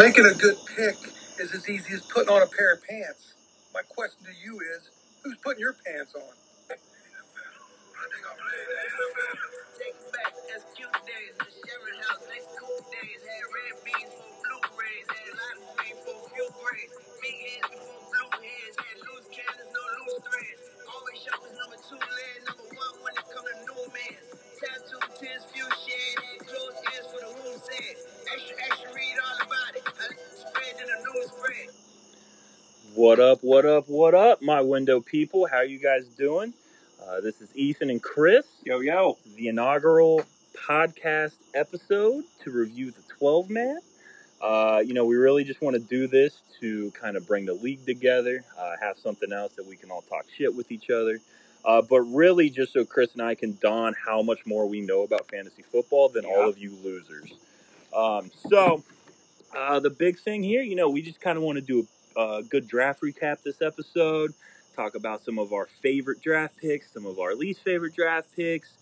Making a good pick is as easy as putting on a pair of pants. My question to you is, who's putting your pants on? Tattoo, tears, few closed ears for the wound said. Extra, extra, read all about it. I spread in the news spread. What up, what up, what up, my window people? How you guys doing? Uh, this is Ethan and Chris, Yo, yo. the inaugural podcast episode to review the 12 man. Uh, you know, we really just want to do this to kind of bring the league together, uh, have something else that we can all talk shit with each other. Uh, but really, just so Chris and I can don how much more we know about fantasy football than Yeah. all of you losers. Um, so, uh, the big thing here, you know, we just kind of want to do a, a good draft recap this episode, talk about some of our favorite draft picks, some of our least favorite draft picks,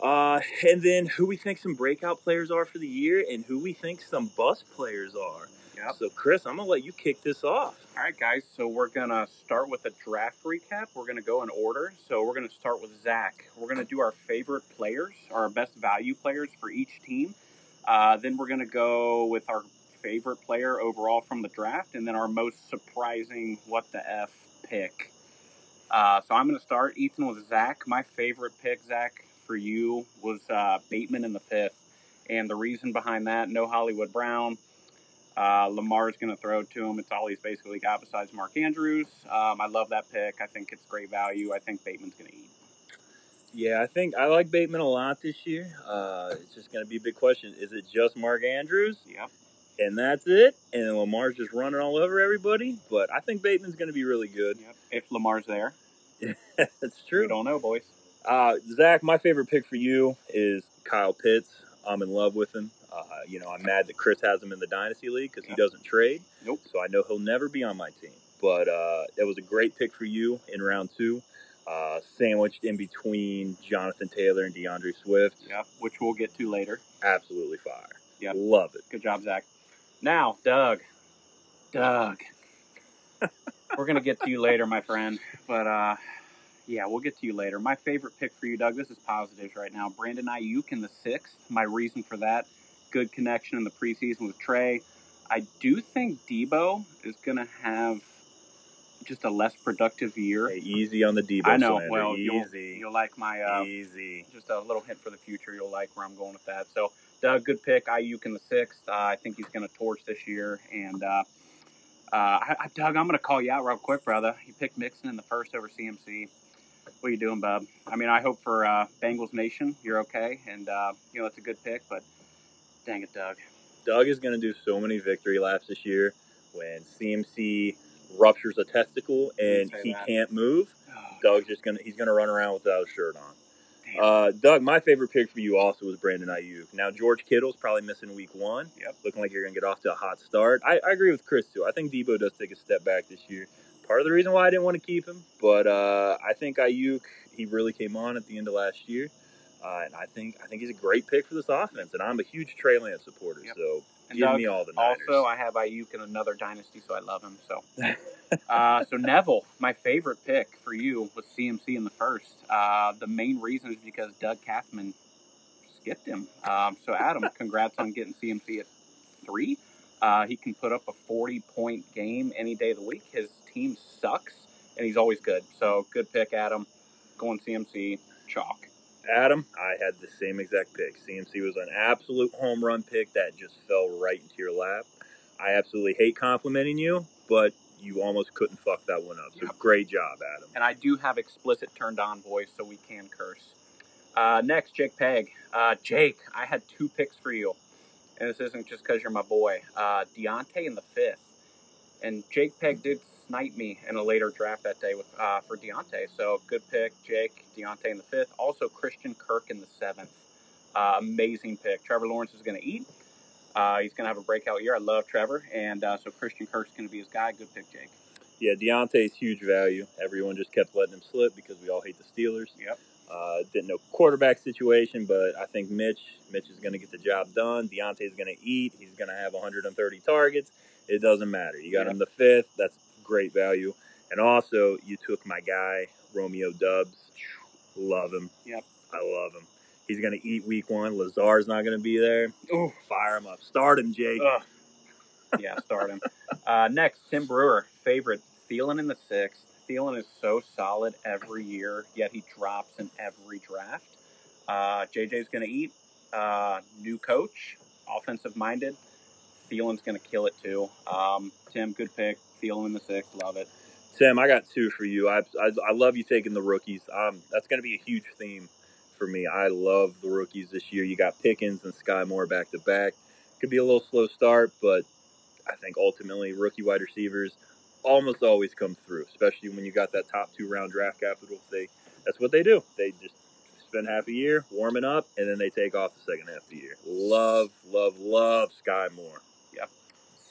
uh, and then who we think some breakout players are for the year and who we think some bust players are. Yep. So, Chris, I'm going to let you kick this off. All right, guys. So we're gonna start with a draft recap. We're gonna go in order. So we're gonna start with Zach. We're gonna do our favorite players, our best value players for each team. Uh, then we're gonna go with our favorite player overall from the draft, and then our most surprising what the f pick. Uh, so I'm gonna start Ethan with Zach. My favorite pick, Zach, for you was uh, Bateman in the fifth, and the reason behind that, no Hollywood Brown. Uh, Lamar's going to throw to him. It's all he's basically got besides Mark Andrews. Um, I love that pick. I think it's great value. I think Bateman's going to eat. Yeah, I think I like Bateman a lot this year. Uh, it's just going to be a big question. Is it just Mark Andrews? Yep. And that's it? And Lamar's just running all over everybody? But I think Bateman's going to be really good. Yep. If Lamar's there, that's true. we don't know, boys. Uh, Zach, my favorite pick for you is Kyle Pitts. I'm in love with him. Uh, you know, I'm mad that Chris has him in the Dynasty League because he doesn't trade. Nope. So I know he'll never be on my team. But uh, it was a great pick for you in round two, uh, sandwiched in between Jonathan Taylor and D'Andre Swift. Yep. Which we'll get to later. Absolutely fire. Yep. Love it. Good job, Zach. Now, Doug. Doug. We're going to get to you later, my friend. But, uh, yeah, we'll get to you later. My favorite pick for you, Doug, this is positives right now. Brandon Aiyuk in the sixth. My reason for that, good connection in the preseason with Trey. I do think Deebo is going to have just a less productive year. Hey, easy on the Deebo I know. slander. Well, you'll, easy. you'll like my uh, easy. just a little hint for the future. You'll like where I'm going with that. So, Doug, good pick. Aiyuk in the sixth. Uh, I think he's going to torch this year. And uh, uh, I, I- Doug, I'm going to call you out real quick, brother. You picked Mixon in the first over CMC. What are you doing, bub? I mean, I hope for uh, Bengals Nation you're okay, and uh, you know it's a good pick. But dang it, Doug. Doug is going to do so many victory laps this year when CMC ruptures a testicle and he that. can't move. Oh, Doug's just gonna he's gonna run around without a shirt on. Uh, Doug, my favorite pick for you also was Brandon Aiyuk. Now George Kittle's probably missing week one. Yep. Looking like you're gonna get off to a hot start. I, I agree with Chris too. I think Deebo does take a step back this year. Part of the reason why I didn't want to keep him, but uh, I think Aiyuk he really came on at the end of last year. Uh, and I think I think he's a great pick for this offense, and I'm a huge Trey Lance supporter. Yep. So And give Doug, me all the Niners. Also, I have Aiyuk in another dynasty, so I love him. So, uh, so Neville, my favorite pick for you was CMC in the first. Uh, the main reason is because Doug Kathman skipped him. Um, so, Adam, congrats on getting CMC at three. Uh, he can put up a forty-point game any day of the week. His team sucks, and he's always good. So, good pick, Adam. Going CMC, chalk. Adam, I had the same exact pick. CMC was an absolute home run pick that just fell right into your lap. I absolutely hate complimenting you, but you almost couldn't fuck that one up. So Yep. great job, Adam. and I do have explicit turned on voice, so we can curse. Uh, next, Jake Peg. Uh, Jake, I had two picks for you, and this isn't just because you're my boy. Uh, Diontae in the fifth, and Jake Peg did snipe me in a later draft that day with uh, for Diontae. So good pick, Jake. Diontae in the fifth. Also Christian Kirk in the seventh. Uh, amazing pick. Trevor Lawrence is going to eat. Uh, he's going to have a breakout year. I love Trevor, and uh, so Christian Kirk's going to be his guy. Good pick, Jake. Yeah, Diontae's huge value. Everyone just kept letting him slip because we all hate the Steelers. Yep. Uh, didn't know quarterback situation, but I think Mitch Mitch is going to get the job done. Diontae's going to eat. He's going to have 130 targets. It doesn't matter. You got Yeah. him the fifth. That's great value. And also, you took my guy Romeo Doubs. Love him. Yep. I love him. He's going to eat week one. Lazard's not going to be there. Ooh. Fire him up. Start him, Jake. Ugh. yeah, start him. Uh, next, Tim Brewer, favorite. Thielen in the sixth. Thielen is so solid every year, yet he drops in every draft. Uh, JJ's going to eat. Uh, new coach, offensive minded. Thielen's going to kill it too. Um, Tim, good pick. Thielen in the sixth. Love it. Tim, I got two for you. I, I, I love you taking the rookies. Um, that's going to be a huge theme for me. I love the rookies this year. You got Pickens and Skyy Moore back to back. Could be a little slow start, but I think ultimately rookie wide receivers almost always come through, especially when you got that top two round draft capital. They that's what they do. They just spend half a year warming up, and then they take off the second half of the year. Love, love, love Skyy Moore.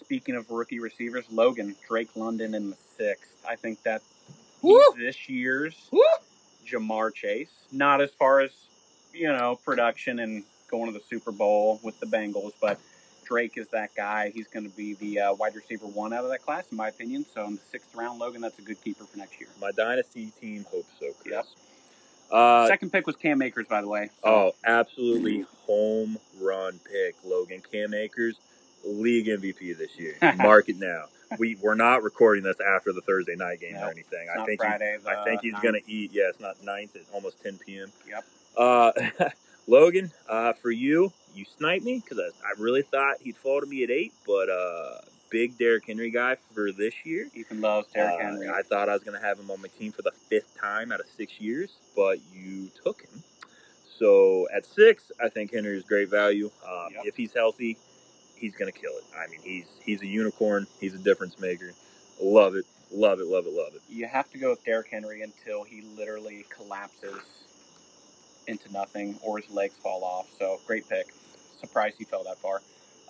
Speaking of rookie receivers, Logan Drake London in the sixth. I think that he's this year's Woo! Ja'Marr Chase. Not as far as you know production and going to the Super Bowl with the Bengals, but Drake is that guy. He's going to be the uh, wide receiver one out of that class, in my opinion. So in the sixth round, Logan, that's a good keeper for next year. My dynasty team hopes so, Chris. Yep. Uh, Second pick was Cam Akers, by the way. So, Oh, absolutely home run pick, Logan Cam Akers, league MVP this year. Mark it now. We we're not recording this after the Thursday night game No, or anything. I think Friday. he's, I think he's gonna eat. Yeah, it's not ninth. It's almost 10 p.m. Yep. Uh, Logan, uh, for you, you sniped me because I, I really thought he'd fall to me at eight, but uh, big Derrick Henry guy for this year. Ethan loves Derrick Uh, Henry. I thought I was going to have him on my team for the fifth time out of six years, but you took him. So at six, I think Henry is great value. Um, Yep. If he's healthy, he's going to kill it. I mean, he's he's a unicorn. He's a difference maker. Love it, love it, love it, love it. you have to go with Derrick Henry until he literally collapses into nothing or his legs fall off. So great pick. Surprised he fell that far.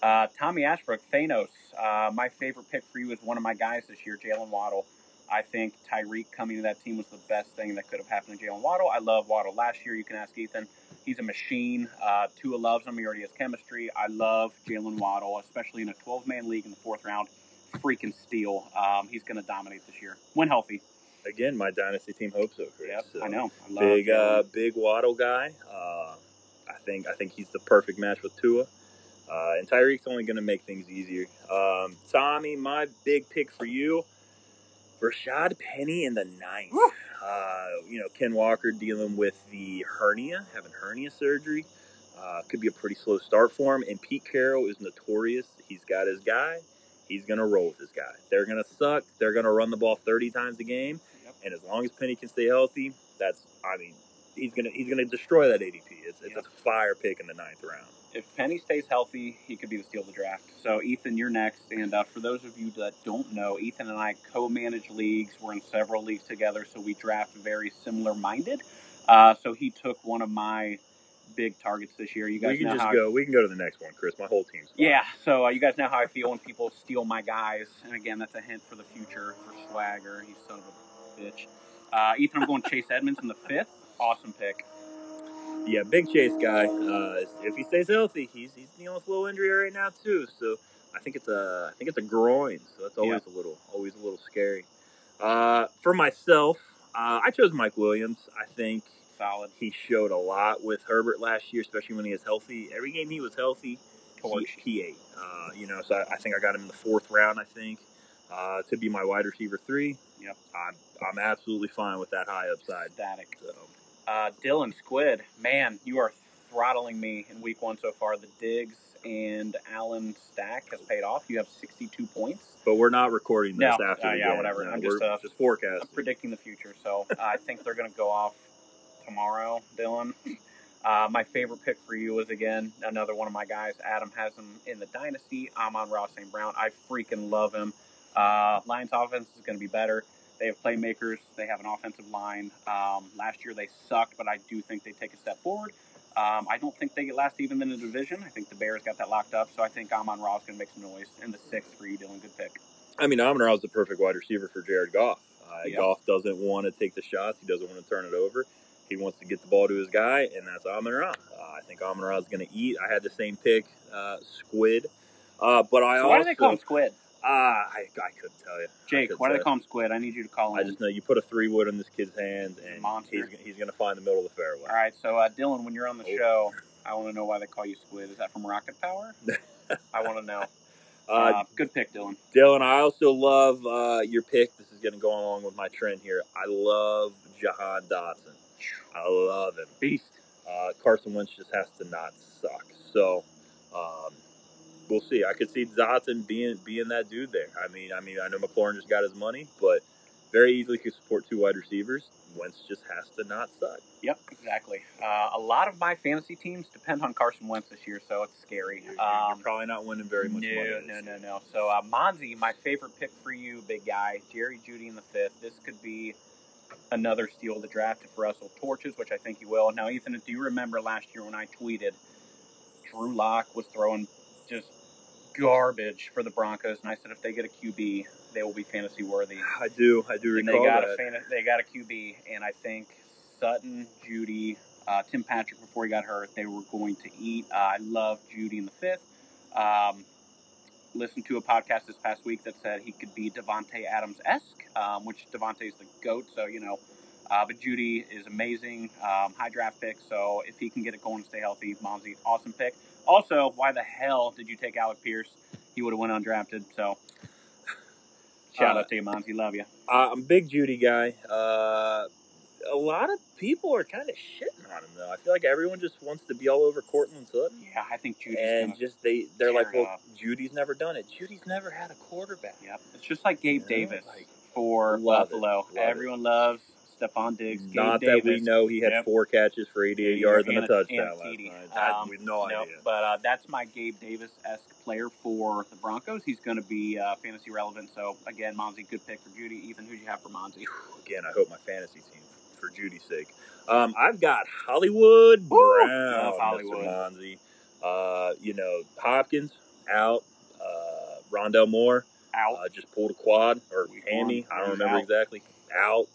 Uh, Tommy Ashbrook, Thanos. Uh, my favorite pick for you is one of my guys this year, Jalen Waddle. I think Tyreek coming to that team was the best thing that could have happened to Jalen Waddle. I love Waddle last year. You can ask Ethan. He's a machine. Uh, Tua loves him. He already has chemistry. I love Jalen Waddle, especially in a 12 man league in the fourth round. Freaking steal. Um, he's going to dominate this year when healthy. Again, my dynasty team hopes so. Chris. Yep, So, I know. I love Big, uh, big Waddle guy. Uh, I think I think he's the perfect match with Tua. Uh, and Tyreek's only going to make things easier. Um, Tommy, my big pick for you, Rashad Penny in the ninth. Uh, you know, Ken Walker dealing with the hernia, having hernia surgery. Uh, could be a pretty slow start for him. And Pete Carroll is notorious. He's got his guy. He's going to roll with his guy. They're going to suck. They're going to run the ball 30 times a game. Yep. And as long as Penny can stay healthy, that's, I mean, he's going to he's gonna destroy that ADP. It's, it's Yep. a fire pick in the ninth round. If Penny stays healthy, he could be the steal of the draft. So, Ethan, you're next. And uh, for those of you that don't know, Ethan and I co-manage leagues. We're in several leagues together, so we draft very similar-minded. Uh, so he took one of my big targets this year. You guys We can know just go. We can go to the next one, Chris. My whole team's fine. Yeah, so uh, you guys know how I feel when people steal my guys. And again, that's a hint for the future for Swagger. He's son of a bitch. Uh, Ethan, I'm going Chase Edmonds in the fifth. Awesome pick. Yeah, big chase guy. Uh, if he stays healthy, he's he's dealing with a little injury right now too. So I think it's a I think it's a groin. So that's always a little always a little scary. Uh, for myself, uh, I chose Mike Williams. I think Solid. he showed a lot with Herbert last year, especially when he was healthy. Every game he was healthy, he, he ate. Uh, you know, so I, I think I got him in the fourth round. I think uh, to be my wide receiver three. Yep. I'm I'm absolutely fine with that high upside. Static. So. Uh, Dylan Squid, man, you are throttling me in week one so far. The digs and Allen stack has paid off. You have 62 points. But we're not recording this No, after uh, the yeah, game. whatever. No, I'm we're just, uh, just forecasting. I'm predicting the future, so uh, I think they're going to go off tomorrow, Dylan. Uh, my favorite pick for you is again another one of my guys. Adam has him in the dynasty. I'm on Ross St. Brown. I freaking love him. Uh, Lions offense is going to be better. They have playmakers. They have an offensive line. Um, last year they sucked, but I do think they take a step forward. Um, I don't think they get last even in the division. I think the Bears got that locked up, so I think Amon Ra is going to make some noise in the sixth for you, Dylan. Good pick. I mean, Amon Ra's the perfect wide receiver for Jared Goff. Uh, Yeah. Goff doesn't want to take the shots. He doesn't want to turn it over. he wants to get the ball to his guy, and that's Amon Ra. Uh, I think Amon Ra is going to eat. I had the same pick, uh, Squid. Uh, but I So also why do they call him Squid? Ah, I, I couldn't tell you. Jake, why do they call him Squid? I need you to call him. I just know you put a three wood in this kid's hands, and Monster. he's he's going to find the middle of the fairway. All right, so uh, Dylan, when you're on the Oh. show, I want to know why they call you Squid. Is that from Rocket Power? I want to know. Uh, Uh, good pick, Dylan. Dylan, I also love uh, your pick. This is going to go along with my trend here. I love Jahan Dotson. I love him. Beast. Uh, Carson Wentz just has to not suck. So um, we'll see. I could see Dotson being being that dude there. I mean, I mean, I know McLaurin just got his money, but very easily could support two wide receivers. Wentz just has to not suck. Yep, exactly. Uh, a lot of my fantasy teams depend on Carson Wentz this year, so it's scary. You're, you're Um, probably not winning very much no, money. no, no, no. So uh, Monzi, my favorite pick for you, big guy, Jerry Jeudy in the fifth. This could be another steal of the draft if Russell torches, which I think he will. Now, Ethan, do you remember last year when I tweeted Drew Lock was throwing just garbage for the Broncos, and I said if they get a QB, they will be fantasy worthy. I do. I do And they recall got that. a fan, they got a QB, and I think Sutton, Jeudy, uh, Tim Patrick before he got hurt, they were going to eat. Uh, I love Jeudy in the fifth. Um, listened to a podcast this past week that said he could be Davante Adams esque, um, which Davante is the goat, so you know. Uh, but Jeudy is amazing, um, high draft pick. So if he can get it going and stay healthy, Monzy, awesome pick. Also, why the hell did you take Alec Pierce? He would have went undrafted. So shout Uh, out to you, Monzy. Love you. I'm a big Jeudy guy. Uh, a lot of people are kind of shitting on him though. I feel like everyone just wants to be all over Courtland Sutton, Yeah, I think Jeudy and just they they're like, well, up. Jeudy's never done it. Jeudy's never had a quarterback. Yep. It's just like Gabe Yeah, Davis like, for it, Buffalo. it. Everyone loves Stefon Diggs. Gabe Not Davis. that we know he had Yep. four catches for 88 Yeah, yards and, and a a- touchdown and last night. That, Um, we have no Nope, idea. but uh, that's my Gabe Davis esque player for the Broncos. He's going to be uh, fantasy relevant. So again, Monzy, good pick for Jeudy. Ethan, who'd you have for Monzy? Again, I hope my fantasy team, for Jeudy's sake. Um, I've got Hollywood Brown, Love Hollywood. Mr. Monzi. Uh, you know, Hopkins out. Uh, Rondale Moore Out. uh, just pulled a quad or hammy. I don't remember out. exactly. Out.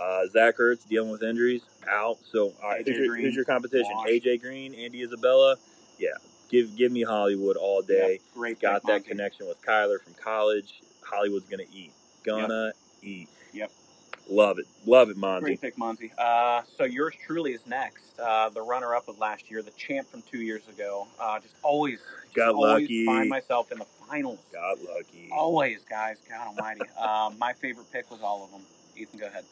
Uh, Zach Ertz dealing with injuries. Out. So, all right, who's your, who's your competition? wash. AJ Green, Andy Isabella. Yeah, give give me Hollywood all day. Yep, great Got that Monzy. connection with Kyler from college. Hollywood's gonna eat. Gonna eat. Yep. Love it. Love it, Monty. Great pick, Monty. Uh, so yours truly is next. Uh, the runner-up of last year, the champ from two years ago. Uh, just always, just Got always lucky. find myself in the finals. Got lucky. Always, guys. God Almighty. um, my favorite pick was all of them. Ethan, go ahead.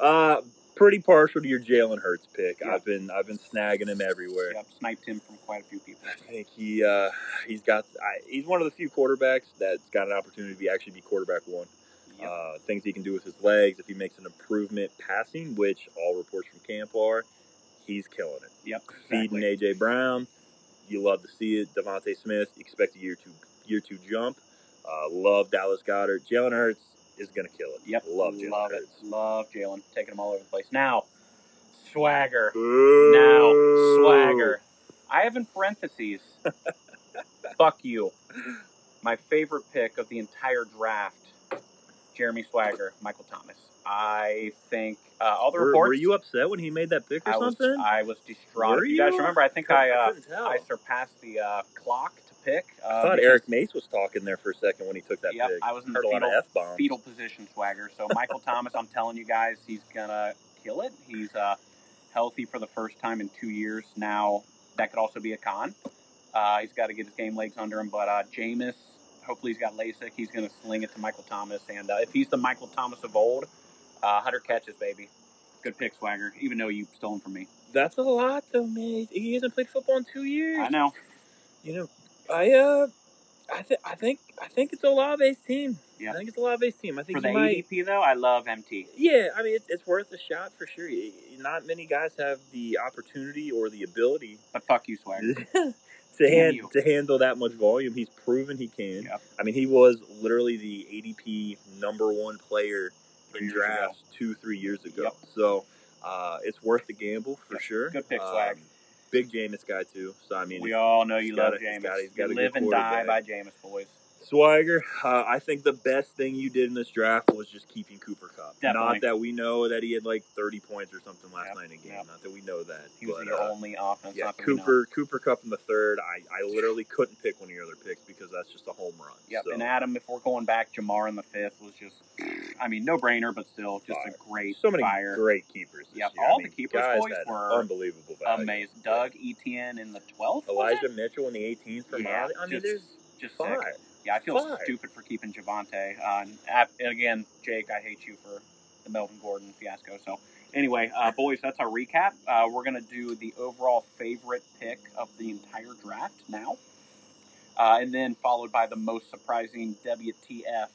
Uh, pretty partial to your Jalen Hurts pick. Yep. I've been I've been snagging him everywhere. Yep, sniped him from quite a few people. I think he uh, he's got I, he's one of the few quarterbacks that's got an opportunity to be actually be quarterback one. Yep. Uh, things he can do with his legs if he makes an improvement passing, which all reports from camp are, he's killing it. yep. Feeding AJ Brown, you love to see it. DeVonta Smith, expect a year two year two jump. Uh, love Dallas Goedert. Jalen Hurts is gonna kill it. Yep. love Jalen Love it. Love Jalen. Taking him all over the place. Now, swagger. Boo. Now, swagger. I have in parentheses, fuck you. My favorite pick of the entire draft, Jeremy Swagger, Michael Thomas. I think uh, all the Were, reports. were you upset when he made that pick or I was, something? I was distraught. Were If you guys remember, I think I uh. I surpassed the uh, clock to pick. I thought Eric Mace was talking there for a second when he took that Yep, pick. I was in the Heard a lot of fetal, fetal position swagger. So Michael Thomas, I'm telling you guys, he's gonna kill it. He's uh, healthy for the first time in two years. Now that could also be a con. Uh, he's got to get his game legs under him. But uh, Jameis, hopefully he's got LASIK. He's gonna sling it to Michael Thomas, and uh, if he's the Michael Thomas of old, uh, 100 catches, baby. Good pick, swagger. Even though you stole him from me. That's a lot, though, man. He hasn't played football in two years. I know. You know, I uh, I think I think I think it's a Olave's team. Yeah. I think it's a Olave's team. I think For the he might. ADP though, I love MT. Yeah, I mean, it's, it's worth a shot for sure. Not many guys have the opportunity or the ability But fuck you, swagger. to hand, you. to handle that much volume. He's proven he can. Yep. I mean, he was literally the ADP number one player in drafts two, three years ago. Yep. So uh, it's worth the gamble for Yep. sure. Good pick, Um, Swag. Big Jameis guy too. So I mean, We all know you love Jameis. got he's got You live and die by. Jameis, boys. Swiger, uh, I think the best thing you did in this draft was just keeping Cooper Kupp. Definitely. Not that we know that he had like 30 points or something last Yep, night in a game. yep. Not that we know that. He was but, the uh, only offense. yeah, not that we know. Cooper Cooper Kupp in the third. I, I literally couldn't pick one of your other picks because that's just a home run. Yep, So, and Adam, if we're going back, Ja'Marr in the fifth was just, I mean, no brainer, but still just Fire. a great so many fire. great keepers. This Yep, year. all I mean, the keepers, guys boys, were unbelievable value. Amazing. Doug Etienne in the twelfth. Elijah Mitchell in the 18th for Yeah. I mean, just- there's just fire. sick. Yeah, I feel Fire. stupid for keeping Javonte. Uh, and, and again, Jake, I hate you for the Melvin Gordon fiasco. So anyway, uh, boys, that's our recap. Uh, we're gonna do the overall favorite pick of the entire draft now, uh, and then followed by the most surprising WTF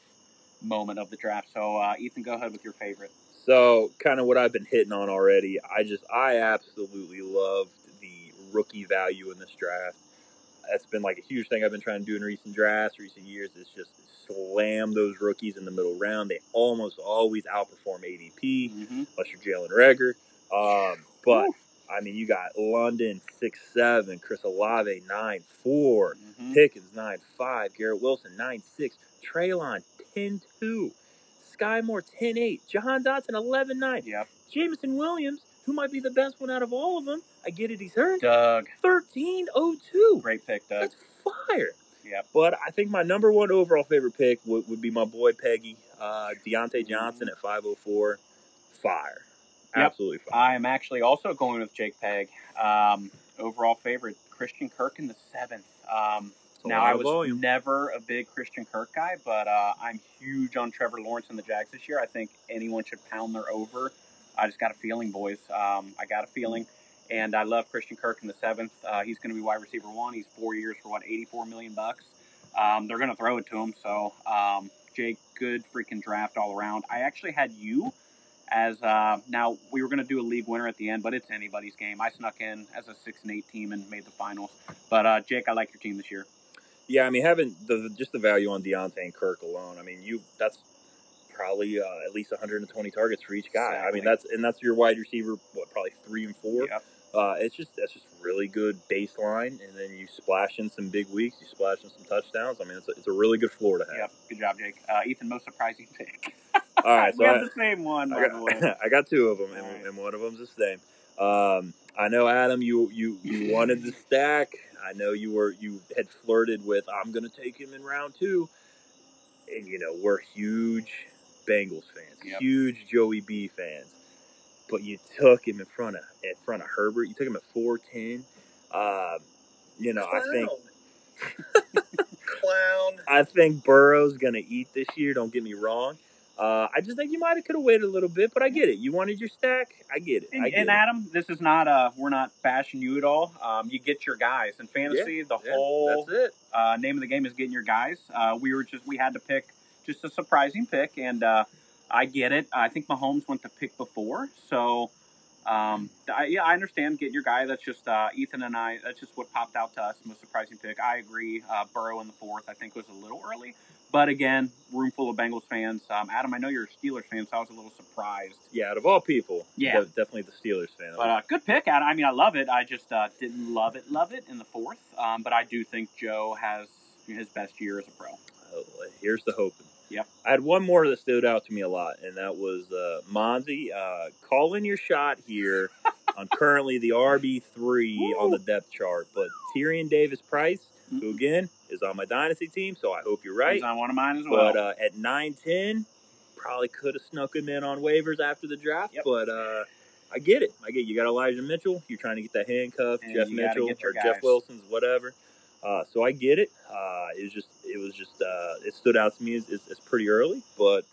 moment of the draft. So uh, Ethan, go ahead with your favorite. So, kind of what I've been hitting on already. I just, I absolutely loved the rookie value in this draft. That's been like a huge thing I've been trying to do in recent drafts, recent years. Is just slam those rookies in the middle round. They almost always outperform ADP, Mm-hmm. unless you're Jalen Reagor. Um, but I mean, you got London six seven, Chris Olave nine four, Mm-hmm. Pickens nine five, Garrett Wilson nine six, Treylon 10-2, Skyy Moore 10-8, Jahan Dotson 11-9, Yep. Jameson Williams, who might be the best one out of all of them. I get it, he's hurt. Doug, 13-02. great pick, Doug. That's fire. Yeah. But I think my number one overall favorite pick would, would be my boy Peggy, uh, Diontae Johnson at 504. Fire. Yep. Absolutely fire. I am actually also going with Jake Peg. Um, overall favorite, Christian Kirk in the seventh. Um, now I was volume. never a big Christian Kirk guy, but uh, I'm huge on Trevor Lawrence and the Jags this year. I think anyone should pound their over. I just got a feeling, boys. Um, I got a feeling, and I love Christian Kirk in the seventh. Uh, he's going to be wide receiver one. He's four years for what, 84 million bucks. Um, they're going to throw it to him. So, um, Jake, good freaking draft all around. I actually had you as uh, now we were going to do a league winner at the end, but it's anybody's game. I snuck in as a six and eight team and made the finals. But uh, Jake, I like your team this year. Yeah, I mean, having the just the value on Diontae and Kirk alone, I mean, you that's probably uh, at least 120 targets for each guy. I mean, that's and that's your wide receiver, what probably three and four. Yep. Uh, it's just that's just really good baseline, and then you splash in some big weeks, you splash in some touchdowns. I mean, it's a, it's a really good floor to have. Yep. Good job, Jake. Uh, Ethan, most surprising pick. All right, so we I, have the same one, I by the way. got, I got two of them, and, right. and one of them's the same. Um, I know, Adam, you you you wanted the stack. I know you were you had flirted with I'm going to take him in round two, and you know we're huge Bengals fans, Yep. huge Joey B fans, but you took him in front of in front of Herbert. You took him at four ten. Um, you know, I think Clown. I think Burrow's going to eat this year. Don't get me wrong. Uh, I just think you might have could have waited a little bit, but I get it. You wanted your stack. I get it. I And, get and it. Adam, this is not uh we're not bashing you at all. Um, you get your guys in fantasy. the Yeah, whole that's it. uh, name of the game is getting your guys. Uh, we were just we had to pick just a surprising pick, and uh, I get it. I think Mahomes went to pick before, so um, I, yeah, I understand getting your guy. That's just uh, Ethan and I. That's just what popped out to us. Most surprising pick. I agree. Uh, Burrow in the fourth, I think was a little early, but again, room full of Bengals fans. Um, Adam, I know you're a Steelers fan, so I was a little surprised. Yeah, out of all people, Yeah. definitely the Steelers fan. But uh, good pick, Adam. I mean, I love it. I just uh, didn't love it, love it in the fourth. Um, but I do think Joe has his best year as a pro. Oh, here's the hoping. Yep. I had one more that stood out to me a lot, and that was uh, Monzi. Uh, call in your shot here on currently the RB three on the depth chart, but Tyrion Davis Price, who again is on my dynasty team, so I hope you're right. He's on one of mine as well. But uh, at nine ten, probably could have snuck him in on waivers after the draft. Yep. But uh, I get it. I get you got Elijah Mitchell. You're trying to get that handcuff, And Jeff Mitchell or guys. Jeff Wilson's, whatever. Uh, so I get it. Uh, it was just it was just uh, it stood out to me as, as, as pretty early, but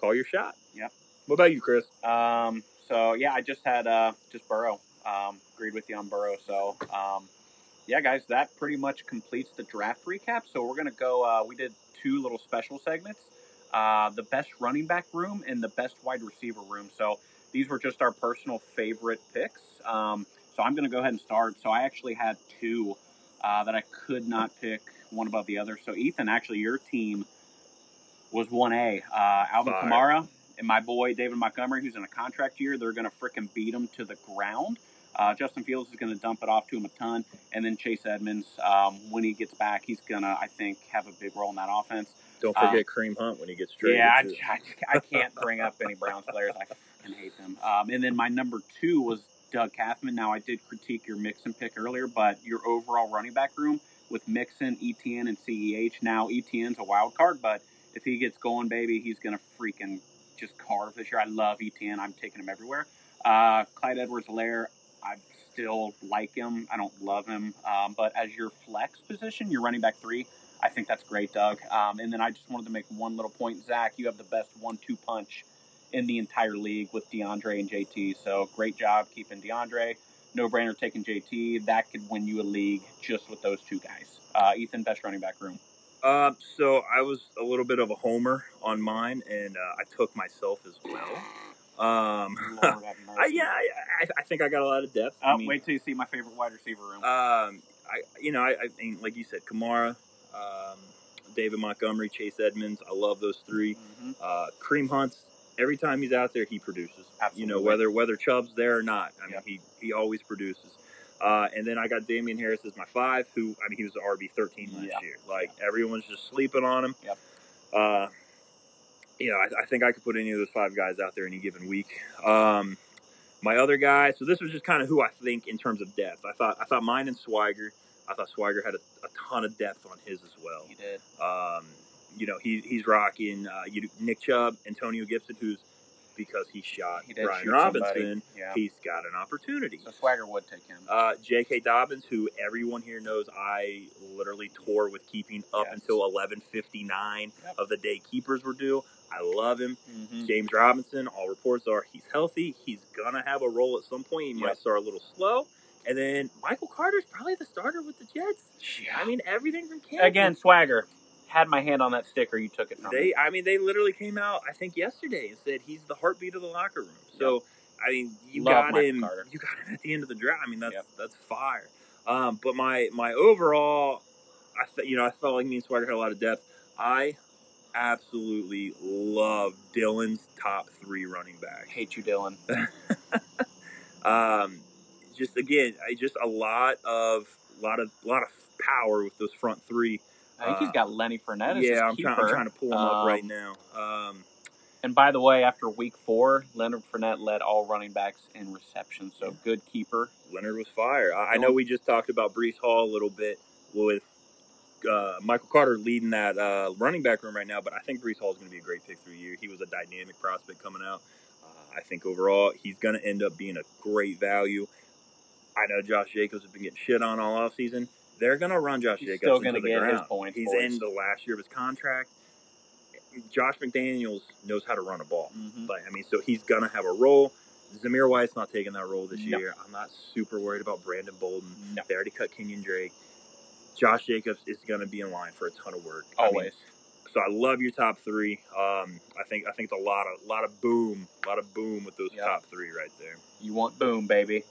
call your shot. Yeah. What about you, Chris? Um, so yeah, I just had uh, just Burrow. Um, agreed with you on Burrow. So um, yeah, guys, that pretty much completes the draft recap. So we're gonna go. Uh, we did two little special segments: uh, the best running back room and the best wide receiver room. So these were just our personal favorite picks. Um, so I'm gonna go ahead and start. So I actually had two uh, that I could not pick one above the other. So Ethan, actually, your team was one A. Uh, Alvin Fire. Kamara and my boy David Montgomery, who's in a contract year, they're going to frickin' beat him to the ground. Uh, Justin Fields is going to dump it off to him a ton, and then Chase Edmonds, um, when he gets back, he's going to, I think, have a big role in that offense. Don't forget Kareem Hunt when he gets traded. Yeah, I. I, I can't bring up any Browns players. I hate them. Um, and then my number two was Doug Kathman. Now, I did critique your Mixon pick earlier, but your overall running back room with Mixon, Etienne, and CEH. Now, Etienne's a wild card, but if he gets going, baby, he's going to freaking just carve this year. I love Etienne. I'm taking him everywhere. Uh, Clyde Edwards-Helaire, I still like him. I don't love him. Um, but as your flex position, your running back three, I think that's great, Doug. Um, and then I just wanted to make one little point. Zach, you have the best one-two punch in the entire league with D'Andre and JT. So great job keeping D'Andre. No brainer taking JT. That could win you a league just with those two guys. Uh, Ethan, best running back room. Um, so I was a little bit of a homer on mine, and uh, I took myself as well. Um, Lord. I, yeah, I, I, think I got a lot of depth. Uh, I mean, wait till you see my favorite wide receiver room. Um, I you know I, I mean like you said, Kamara, um, David Montgomery, Chase Edmonds. I love those three. Mhm. Uh, Kareem Hunt's. Every time he's out there, he produces. You know whether whether Chubb's there or not. I mean Yep. he he always produces. Uh, and then I got Damien Harris as my five, who I mean he was the RB thirteen last Yeah. year. Like everyone's just sleeping on him. Yep. Uh, you know, I, I think I could put any of those five guys out there any given week. Um, my other guy, so this was just kind of who I think in terms of depth. I thought I thought mine and Swagger. I thought Swagger had a, a ton of depth on his as well. He did. Um, you know, he, he's rocking uh, you, Nick Chubb, Antonio Gibson, who's because he shot He Brian Robinson. Yeah. he's got an opportunity. So Swagger would take him. Uh, J.K. Dobbins, who everyone here knows I literally tore with keeping up Yes. until 11:59 Yep. of the day keepers were due. I love him. Mhm. James Robinson, all reports are he's healthy. He's gonna have a role at some point. He might start a little slow. And then Michael Carter's probably the starter with the Jets. Yeah. I mean, everything from camp. Again, Swagger had my hand on that sticker. You took it from me. I mean, they literally came out. I think yesterday and said he's the heartbeat of the locker room. So, I mean, you Love got Michael him. Carter. You got him at the end of the draft. I mean, that's Yep. that's fire. Um, but my my overall, I th- you know I felt like me and Swagger had a lot of depth. I absolutely love Dylan's top three running back. hate you, Dylan. Um, just again, I just a lot of lot of a lot of power with those front three. I think Uh, he's got Lenny Fournette yeah, I'm trying, I'm trying to pull him up Um, right now. Um, And by the way, after week four, Leonard Fournette led all running backs in reception. So good keeper. Leonard was fire. I, I know we just talked about Breece Hall a little bit with uh, Michael Carter leading that uh, running back room right now, but I think Breece Hall is going to be a great pick through the year. He was a dynamic prospect coming out. Uh, I think overall he's going to end up being a great value. I know Josh Jacobs has been getting shit on all offseason. They're going to run Josh He's Jacobs still gonna the get his ground. points, He's in the last year of his contract. Josh McDaniels knows how to run a ball. Mhm. But I mean, so he's gonna have a role. Zamir White's not taking that role this No. year. I'm not super worried about Brandon Bolden. No. They already cut Kenyan Drake. Josh Jacobs is gonna be in line for a ton of work. I mean, Always. so I love your top three. Um, I think I think it's a lot of lot of boom, a lot of boom with those Yep. top three right there. You want boom, baby.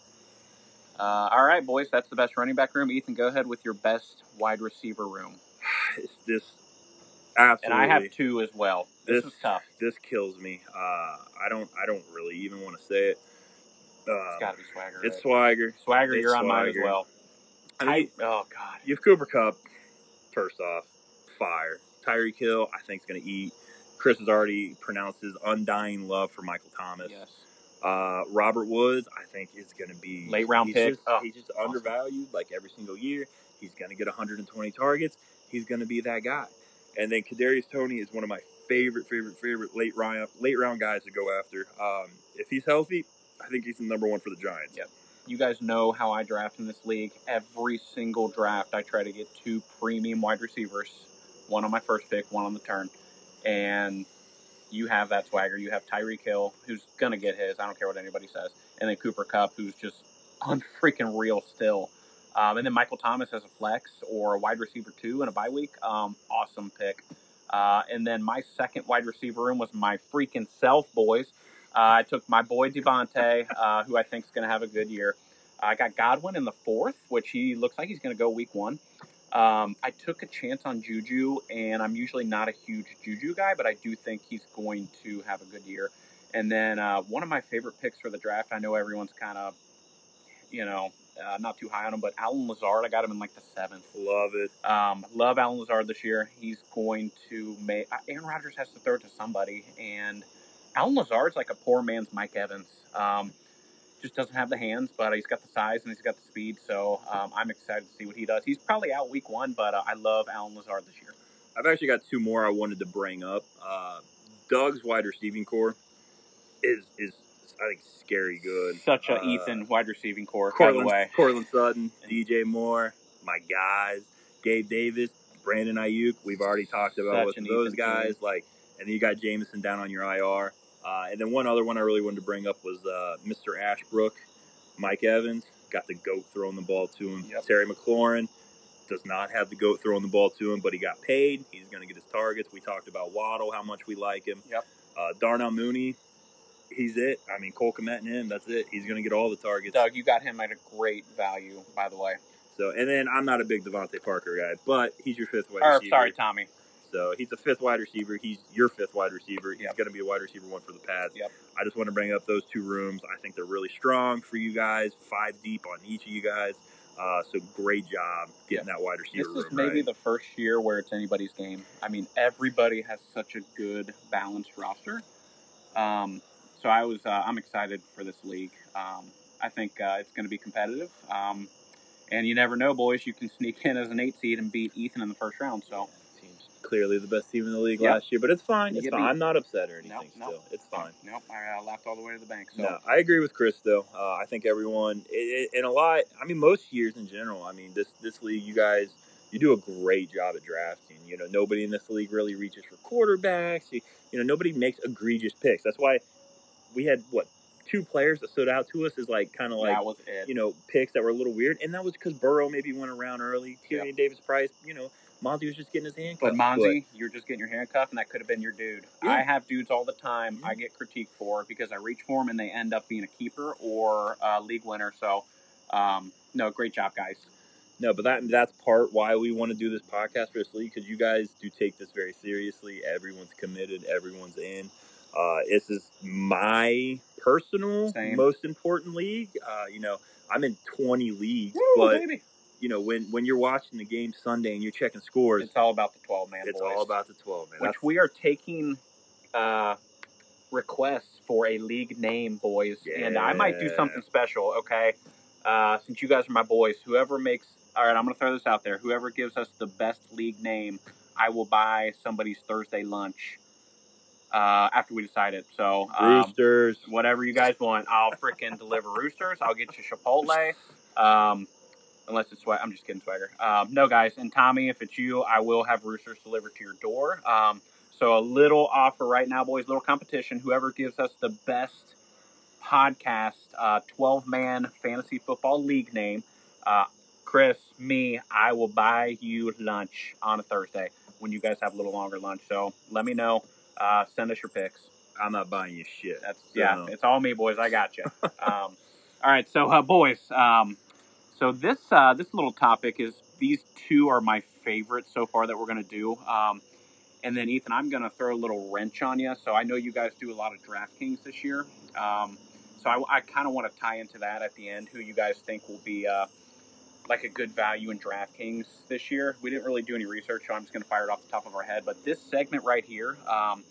Uh, all right, boys. That's the best running back room. Ethan, go ahead with your best wide receiver room. It's just absolutely. And I have two as well. This, This- is tough. This kills me. Uh, I don't. I don't really even want to say it. Um, It's got to be Swagger. it's right? Swagger. Swagger, it's you're on mine as well. I mean, I, oh, God. You have Cooper Kupp, first off, fire. Tyreek Hill, I think, is going to eat. Chris has already pronounced his undying love for Michael Thomas. Yes. Uh, Robert Woods, I think, is going to be Late round he's pick. Just, Oh, he's just undervalued like every single year. He's going to get 120 targets. He's going to be that guy. And then Kadarius Toney is one of my favorite, favorite, favorite late round late round guys to go after. Um, if he's healthy, I think he's the number one for the Giants. Yep. You guys know how I draft in this league. Every single draft, I try to get two premium wide receivers, one on my first pick, one on the turn. And you have that swagger. You have Tyreek Hill, who's to get his. I don't care what anybody says. And then Cooper Kupp, who's just unfreaking real still. Um, and then Michael Thomas as a flex or a wide receiver two in a bye week. Um, awesome pick. Uh, and then my second wide receiver room was my freaking self, boys. Uh, I took my boy DeVonta, uh, who I think is going to have a good year. I got Godwin in the fourth, which he looks like he's going to go week one. Um, I took a chance on Juju, and I'm usually not a huge Juju guy, but I do think he's going to have a good year. And then uh, one of my favorite picks for the draft, I know everyone's kind of, you know, uh, not too high on him, but Allen Lazard, I got him in like the seventh. Love it. Um, love Allen Lazard this year. He's going to make Aaron Rodgers has to throw it to somebody, and Allen Lazard's like a poor man's Mike Evans. Um, just doesn't have the hands, but he's got the size and he's got the speed. So um, I'm excited to see what he does. He's probably out week one, but uh, I love Allen Lazard this year. I've actually got two more I wanted to bring up. Uh, Doug's wide receiving core is is I think scary good. Such a Uh, Ethan wide receiving core, by Courtland, way. Courtland Sutton, DJ Moore, my guys, Gabe Davis, Brandon Aiyuk. We've already talked about with those Ethan guys. Like, and then you got Jameson down on your IR. Uh, and then one other one I really wanted to bring up was uh, Mr. Ashbrook, Mike Evans. Got the goat throwing the ball to him. Yep. Terry McLaurin does not have the goat throwing the ball to him, but he got paid. He's going to get his targets. We talked about Waddle, how much we like him. Yep. Uh, Darnell Mooney, he's it. I mean, Cole Kmet and him, that's it. He's going to get all the targets. Doug, you got him at a great value, by the way. So, and then I'm not a big DeVante Parker guy, but he's your fifth wide Or, receiver. sorry, Tommy. So he's a fifth wide receiver. He's your fifth wide receiver. He's Yep. going to be a wide receiver one for the Pats. Yep. I just want to bring up those two rooms. I think they're really strong for you guys. Five deep on each of you guys. Uh, so great job getting that wide receiver This is room maybe right. the first year where it's anybody's game. I mean, everybody has such a good balanced roster. Um, so I was, uh, I'm excited for this league. Um, I think uh, it's going to be competitive. Um, and you never know, boys. You can sneak in as an eight seed and beat Ethan in the first round. So clearly the best team in the league Yep. last year, but it's fine. It's fine. beat. I'm not upset or anything. Nope, still, nope. it's fine. nope, I uh, laughed all the way to the bank. So No, I agree with Chris though. Uh, I think everyone, it, it, in a lot. I mean, most years in general. I mean, this this league, you guys, you do a great job at drafting. You know, nobody in this league really reaches for quarterbacks. You, you know, nobody makes egregious picks. That's why we had what two players that stood out to us is like kind of like you know picks that were a little weird, and that was because Burrow maybe went around early. Tyrion Davis Price, you know, Monty was just getting his hand. But Monzy, you're just getting your handcuff, and that could have been your dude. Yeah. I have dudes all the time Yeah. I get critiqued for because I reach for them and they end up being a keeper or a league winner. So, um, no, great job, guys. No, but that that's part why we want to do this podcast for this league because you guys do take this very seriously. Everyone's committed. Everyone's in. Uh, this is my personal Same. most important league. Uh, you know, I'm in 20 leagues, Woo, but baby. You know when when you're watching the game Sunday and you're checking scores, It's all about the 12 man it's boys. all about the 12 man. which That's- we are taking uh, requests for a league name, boys. And I might do something special, okay? Uh, since you guys are my boys, whoever makes, all right, I'm going to throw this out there. Whoever gives us the best league name, I will buy somebody's Thursday lunch uh, after we decide it. So, um, Roosters. whatever you guys want, I'll freaking deliver roosters. I'll get you Chipotle. Um, unless it's swag. I'm just kidding, swagger. Um, no, guys. And Tommy, if it's you, I will have roosters delivered to your door. Um, so a little offer right now, boys. Little competition. Whoever gives us the best podcast, uh, 12 man fantasy football league name, uh, Chris, me, I will buy you lunch on a Thursday when you guys have a little longer lunch. So let me know. Uh, send us your picks. I'm not buying you shit. That's So, yeah, it's all me, boys. I got you. um, all right, so uh, boys, um, so this uh, this little topic is these two are my favorites so far that we're gonna do. Um, and then Ethan, I'm gonna throw a little wrench on you. So I know you guys do a lot of DraftKings this year. Um, so I, I kind of want to tie into that at the end. Who you guys think will be uh, like a good value in DraftKings this year? We didn't really do any research, so I'm just gonna fire it off the top of our head. But this segment right here. Um,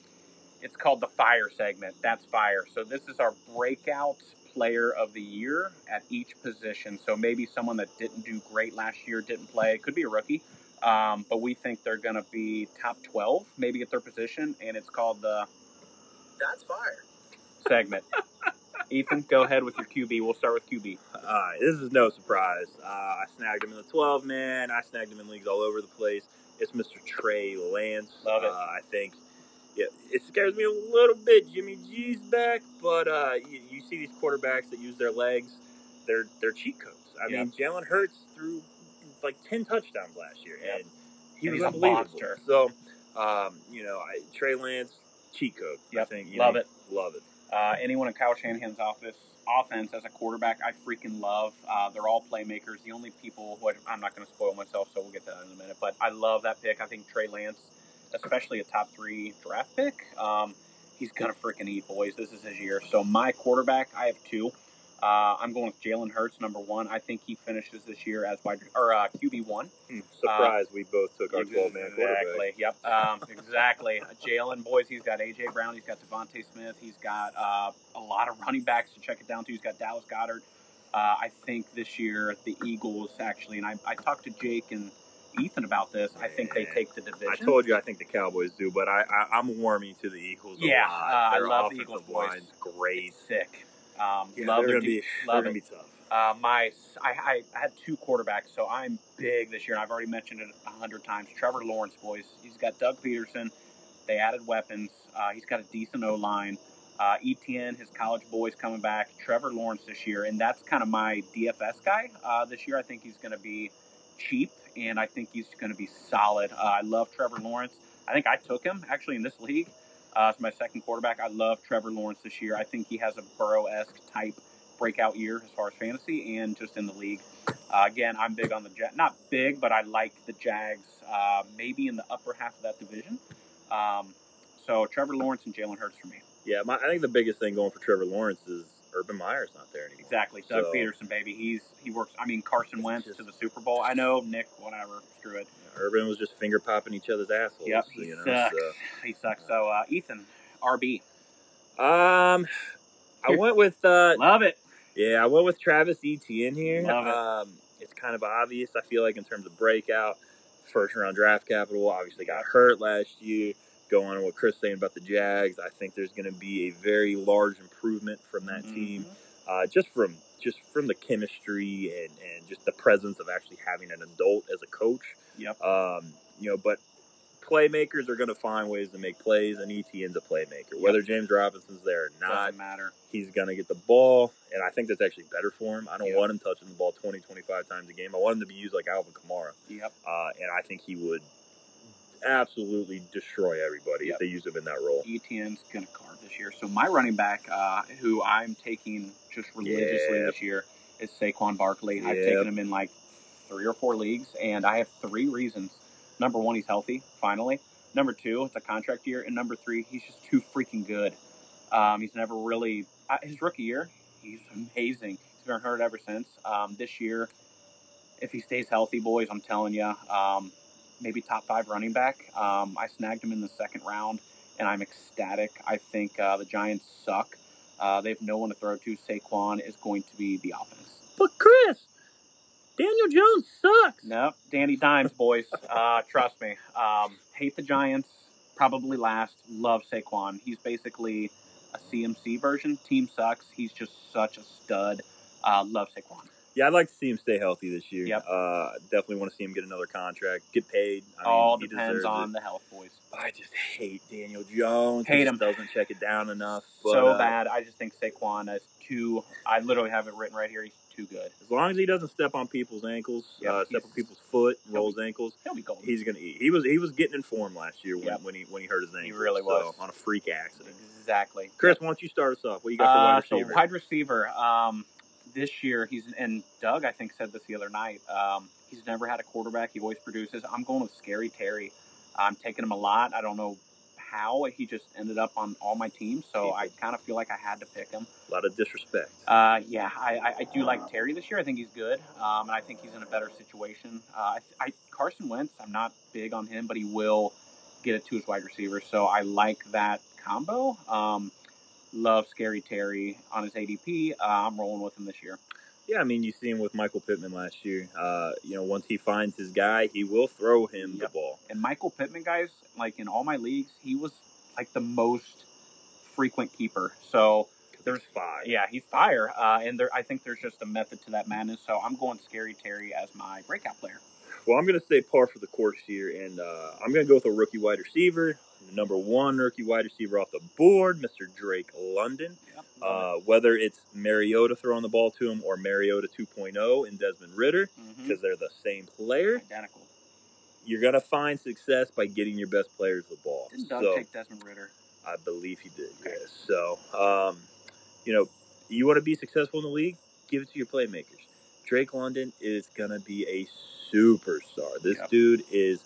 it's called the fire segment. That's fire. So this is our breakout player of the year at each position. So maybe someone that didn't do great last year, didn't play, could be a rookie, um, but we think they're going to be top 12, maybe at their position, and it's called the That's fire. segment. Ethan, go ahead with your QB. We'll start with QB. All right, this is no surprise. Uh, I snagged him in the 12 man. I snagged him in leagues all over the place. It's Mr. Trey Lance. Love it. Uh, I think yeah, it scares me a little bit. Jimmy G's back, but uh, you, you see these quarterbacks that use their legs. They're they're cheat codes. I mean, Jalen Hurts threw like 10 touchdowns last year, and he And was he's a unbelievable. monster. So, um, you know, I, Trey Lance cheat code. I Yep. think you Love know, it. Love it. Uh, anyone in Kyle Shanahan's office offense as a quarterback, I freaking love. Uh, they're all playmakers. The only people who I, I'm not going to spoil myself, so we'll get to that in a minute. But I love that pick. I think Trey Lance, especially a top three draft pick, um, he's gonna freaking eat, boys. This is his year. So my quarterback, I have two. Uh, I'm going with Jalen Hurts, number one. I think he finishes this year as wide or uh, QB one. Hmm, Surprise, we both took our 12 man quarterback. Exactly. Yep. Um, exactly. Jalen, boys, he's got AJ Brown, he's got DeVonta Smith, he's got uh, a lot of running backs to check it down to. He's got Dallas Goedert. Uh, I think this year the Eagles actually, and I, I talked to Jake and Ethan about this. I think they take the division. I told you I think the Cowboys do, but I, I I'm warming to the Eagles. a Yeah, lot. uh, I love the Eagles, boys. line's great. It's sick. Um, Yeah, love they're gonna be they're love gonna be tough. Uh, my, I, I, I had two quarterbacks, so I'm big this year, and I've already mentioned it a hundred times. Trevor Lawrence, boys. He's got Doug Pederson. They added weapons. Uh, he's got a decent O line. Uh, ETN, his college boys coming back. Trevor Lawrence this year, and that's kind of my DFS guy uh, this year. I think he's going to be cheap, and I think he's going to be solid. Uh, I love Trevor Lawrence. I think I took him actually in this league. Uh, as my second quarterback. I love Trevor Lawrence this year. I think he has a Burrow esque type breakout year as far as fantasy and just in the league. Uh, again, I'm big on the Jag. Not big, but I like the Jags. Uh, maybe in the upper half of that division. Um, so Trevor Lawrence and Jalen Hurts for me. Yeah, my, I think the biggest thing going for Trevor Lawrence is Urban Meyer's not there anymore. Exactly, Doug So- Pederson, baby. He's he works. I mean, Carson Wentz to the Super Bowl. I know Nick. Whatever. Screw it. Urban was just finger popping each other's assholes. Yep, he you know. sucks. So. He sucks. So uh, Ethan, RB, Um, I went with uh, love it. yeah, I went with Travis Etienne here. Love it. Um, it's kind of obvious. I feel like in terms of breakout, first round draft capital. Obviously got hurt last year. Going on what Chris saying about the Jags, I think there's going to be a very large improvement from that team. Mhm. uh, just from just from the chemistry and, and just the presence of actually having an adult as a coach. Yep. Um, you know, but playmakers are going to find ways to make plays, and Etienne's a playmaker. Whether James Robinson's there or not, Doesn't matter. he's going to get the ball, and I think that's actually better for him. I don't Yep. want him touching the ball 20, 25 times a game. I want him to be used like Alvin Kamara, Yep. uh, and I think he would absolutely destroy everybody Yep. if they use him in that role. Etienne's going to carve this year. So my running back, uh, who I'm taking just religiously Yep. this year, is Saquon Barkley. I've taken him in like three or four leagues, and I have three reasons. Number one, he's healthy, finally. Number two, it's a contract year, and number three, he's just too freaking good. Um, he's never really uh, his rookie year. He's amazing. He's been hurt ever since. Um, this year, if he stays healthy, boys, I'm telling you, um, maybe top five running back. Um, I snagged him in the second round, and I'm ecstatic. I think uh, the Giants suck. Uh, they have no one to throw to. Saquon is going to be the offense. But Chris, Daniel Jones sucks. Nope, Danny Dimes, boys. Uh, trust me. Um, hate the Giants. Probably last. Love Saquon. He's basically a CMC version. Team sucks. He's just such a stud. Uh, love Saquon. Yeah, I'd like to see him stay healthy this year. Yep. Uh, definitely want to see him get another contract, get paid. I All he depends on it. the health, boys. I just hate Daniel Jones. Hate he him. Doesn't check it down enough. But, so uh, bad. I just think Saquon is too. I literally have it written right here. He's too good. As long as he doesn't step on people's ankles, Yep, uh, step on people's foot, He'll roll his ankles, He'll be golden. he's gonna eat. He was he was getting in form last year when, Yep. when he when he hurt his ankle. He really so, was. on a freak accident. exactly. Chris, why don't you start us off? What you got for Uh, wide so receiver? wide receiver. Um, this year he's and Doug I think said this the other night. Um, he's never had a quarterback. He always produces. I'm going with Scary Terry. I'm taking him a lot. I don't know how he just ended up on all my teams, so I kind of feel like I had to pick him. a lot of disrespect. Uh, yeah, I, I, I do like Terry this year. I think he's good, um, and I think he's in a better situation. Uh, I, I, Carson Wentz, I'm not big on him, but he will get it to his wide receiver, so I like that combo. Um, love Scary Terry on his ADP. Uh, I'm rolling with him this year. Yeah, I mean, you see him with Michael Pittman last year. Uh, you know, once he finds his guy, he will throw him Yep. the ball. And Michael Pittman, guys, like in all my leagues, he was like the most frequent keeper. So There's five. yeah, he's fire. Uh, and there, I think there's just a method to that madness. So I'm going Scary Terry as my breakout player. Well, I'm going to stay par for the course here, and uh, I'm going to go with a rookie wide receiver. The number one rookie wide receiver off the board, Mr. Drake London. Yep. Uh, whether it's Mariota throwing the ball to him or Mariota 2.0 and Desmond Ridder, because they're the same player, Identical. you're going to find success by getting your best players the ball. Didn't Doug so, take Desmond Ridder? I believe he did, Okay. yes. So, um, you know, you want to be successful in the league, give it to your playmakers. Drake London is going to be a superstar. This Yep. dude is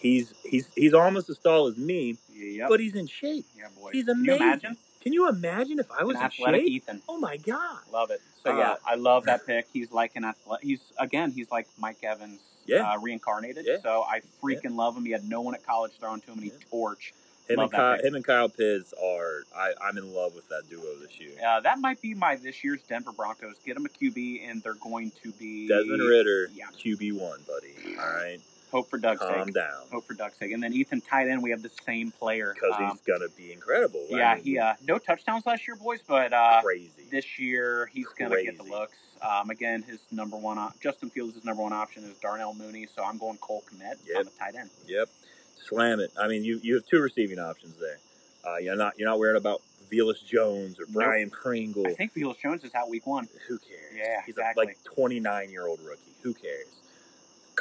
he's he's he's almost as tall as me, Yep. but he's in shape. yeah, boy. he's Can you amazing. imagine? Can you imagine if I was An in athletic shape? Ethan. Oh my god. Love it. So yeah, Uh, I love that pick. He's like an athlete. He's again, he's like Mike Evans, Yeah. uh, reincarnated. Yeah. So I freaking love him. He had no one at college throwing to him, and he Yeah. torch. Him and Kyle, him and Kyle Pitts are. I, I'm in love with that duo this year. Uh, that might be my this year's Denver Broncos. Get him a QB, and they're going to be Desmond Ridder, Yeah. QB one, buddy. All right, Hope for Doug's calm sake. down Hope for Doug's sake. And then Ethan tight end, we have the same player. because Um, he's gonna be incredible. I yeah, he uh, no touchdowns last year, boys, but uh, crazy. this year he's going to get the looks. Um, again, his number one, op- Justin Fields' his number one option is Darnell Mooney, so I'm going Cole Kmet Yep. on the tight end. Yep, slam it. I mean, you you have two receiving options there. Uh, you're not you're not worried about Velus Jones or Nope. Byron Pringle. I think Felix Jones is out week one. Who cares? Yeah, he's exactly. a like 29 year old rookie. Who cares?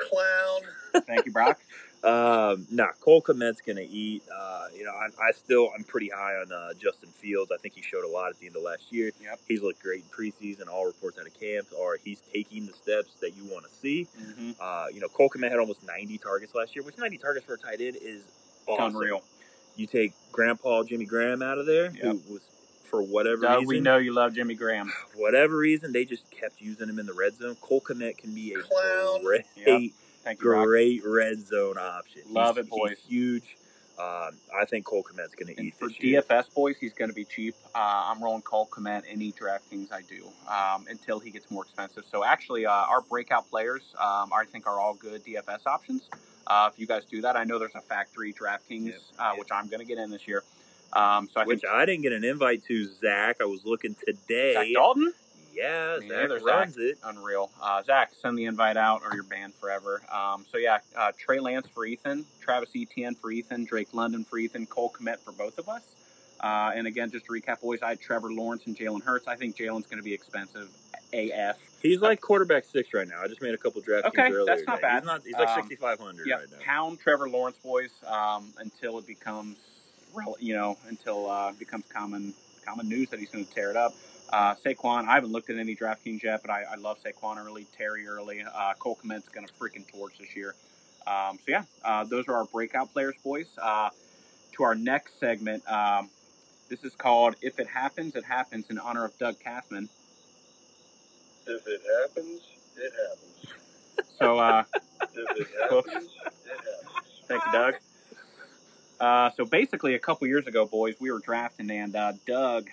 Clown. Thank you, Brock. Um, nah, Cole Kmet's gonna eat. Uh, you know, I, I still I'm pretty high on uh, Justin Fields. I think he showed a lot at the end of last year. Yep. He's looked great in preseason. All reports out of camp are he's taking the steps that you want to see. hmm Uh, you know, Cole Kmet had almost 90 targets last year, which 90 targets for a tight end is awesome. Unreal. You take Grandpa Jimmy Graham out of there, Yep. who was for whatever Doug, reason, we know you love Jimmy Graham. whatever reason, they just kept using him in the red zone. Cole Kmet can be a Clown. great, Yep. Thank you, Brock. great red zone option. Love He's- it, boys. He's huge. Um, I think Cole Kmet's going to And eat for this year. DFS boys, he's going to be cheap. Uh, I'm rolling Cole Kmet any DraftKings I do um, until he gets more expensive. So actually, uh, our breakout players, um, I think, are all good DFS options. Uh, if you guys do that, I know there's a factory DraftKings, Yep. uh, Yep. which I'm going to get in this year. Um, so I Which think I didn't get an invite to, Zach. I was looking today. Zach Dalton, Yeah, Zach runs it. unreal. Uh, Zach, send the invite out, or you're banned forever. Um, so yeah, uh, Trey Lance for Ethan, Travis Etienne for Ethan, Drake London for Ethan, Cole Kmet for both of us. Uh, and again, just to recap, boys, I had Trevor Lawrence and Jalen Hurts. I think Jalen's going to be expensive AF. He's like quarterback six right now. I just made a couple draft Okay, earlier. that's not today. bad. He's not. He's like Um, 6,500 Yeah, right now. pound Trevor Lawrence, boys, um, until it becomes, you know, until uh, it becomes common common news that he's going to tear it up. Uh, Saquon, I haven't looked at any DraftKings yet, but I, I love Saquon early, Terry early. Uh, Cole Kmet's going to freaking torch this year. Um, so yeah, uh, those are our breakout players, boys. Uh, to our next segment, um, this is called "If It Happens, It Happens" in honor of Doug Kathman. If it happens, it happens. So. Uh, If it happens, it happens. Thank you, Doug. Uh, so basically, a couple years ago, boys, we were drafting, and uh, Doug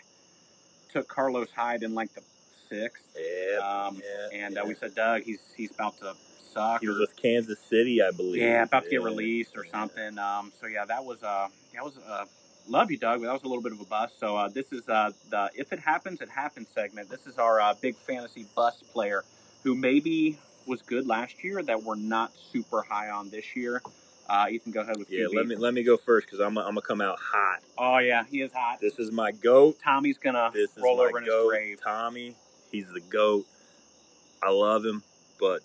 took Carlos Hyde in like the sixth, Yeah. um, yeah, and yeah. uh, we said, Doug, he's he's about to suck. he was or- with Kansas City, I believe. yeah, about to get released or something. Um, so yeah, that was uh, that was uh, love you, Doug, but that was a little bit of a bust. So uh, this is uh, the if it happens, it happens segment. This is our uh, big fantasy bust player who maybe was good last year that we're not super high on this year. Uh, Ethan, go ahead with Yeah, QB. let me let me go first because I'm I'm gonna come out hot. Oh yeah, he is hot. This is my goat. Tommy's gonna This is roll my over in his grave. Tommy. He's the goat. I love him, but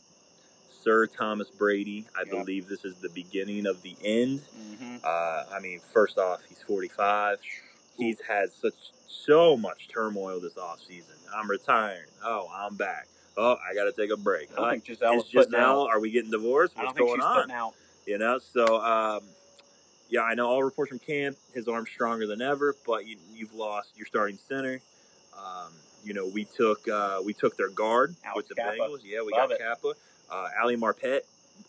Sir Thomas Brady, I Yep. believe this is the beginning of the end. hmm Uh, I mean, first off, he's 45. He's had such so much turmoil this offseason. I'm retiring. Oh, I'm back. Oh, I got to take a break. I don't Uh, think Gisele is Gisele, out. are we getting divorced? What's think going on? You know, so um, yeah, I know all reports from camp. His arm's stronger than ever, but you, you've lost your starting center. Um, you know, we took uh, we took their guard Alex with the Cappa. Bengals. Yeah, we Love got it. Cappa. Uh, Ali Marpet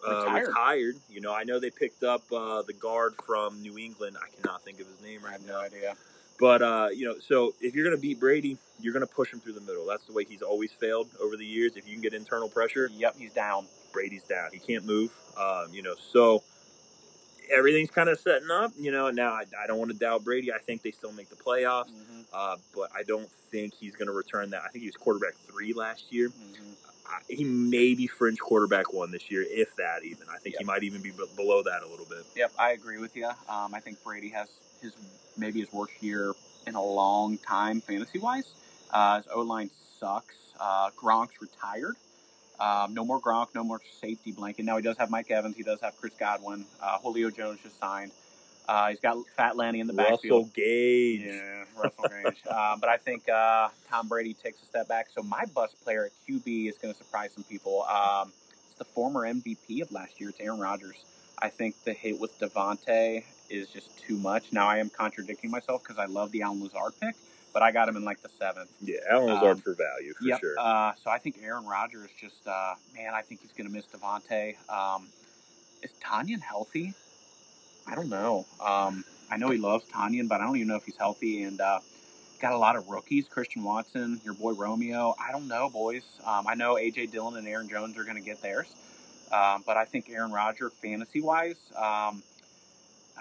uh, Retired. retired. You know, I know they picked up uh, the guard from New England. I cannot think of his name I right have now. no idea. But uh, you know, so if you're going to beat Brady, you're going to push him through the middle. That's the way he's always failed over the years. If you can get internal pressure, Yep, he's down. Brady's down. He can't move. Um, you know, so everything's kind of setting up. You know, now I, I don't want to doubt Brady. I think they still make the playoffs, hmm uh, but I don't think he's going to return that. I think he was quarterback three last year. hmm I, he may be fringe quarterback one this year, if that even. I think he might even be b- below that a little bit. Yep, I agree with you. Um, I think Brady has his maybe his worst year in a long time fantasy wise. Uh, his O line sucks. Uh, Gronk's retired. Um, no more Gronk, no more safety blanket. Now he does have Mike Evans. He does have Chris Godwin. Uh, Julio Jones just signed. Uh, he's got Fat Lenny in the backfield. Russell Gage. Yeah, Russell Gage. uh, but I think uh, Tom Brady takes a step back. So my bust player at QB is going to surprise some people. Um, it's the former MVP of last year. It's Aaron Rodgers. I think the hit with Davante is just too much. Now I am contradicting myself because I love the Allen Lazard pick. But I got him in like the seventh. Yeah, Allen Lazard Um, for value for yep. sure. Uh, so I think Aaron Rodgers just uh, man, I think he's going to miss Davante. Um, is Tonyan healthy? I don't know. Um, I know he loves Tonyan, but I don't even know if he's healthy. And uh, got a lot of rookies: Christian Watson, your boy Romeo. I don't know, boys. Um, I know AJ Dillon and Aaron Jones are going to get theirs, um, but I think Aaron Rodgers, fantasy wise, um,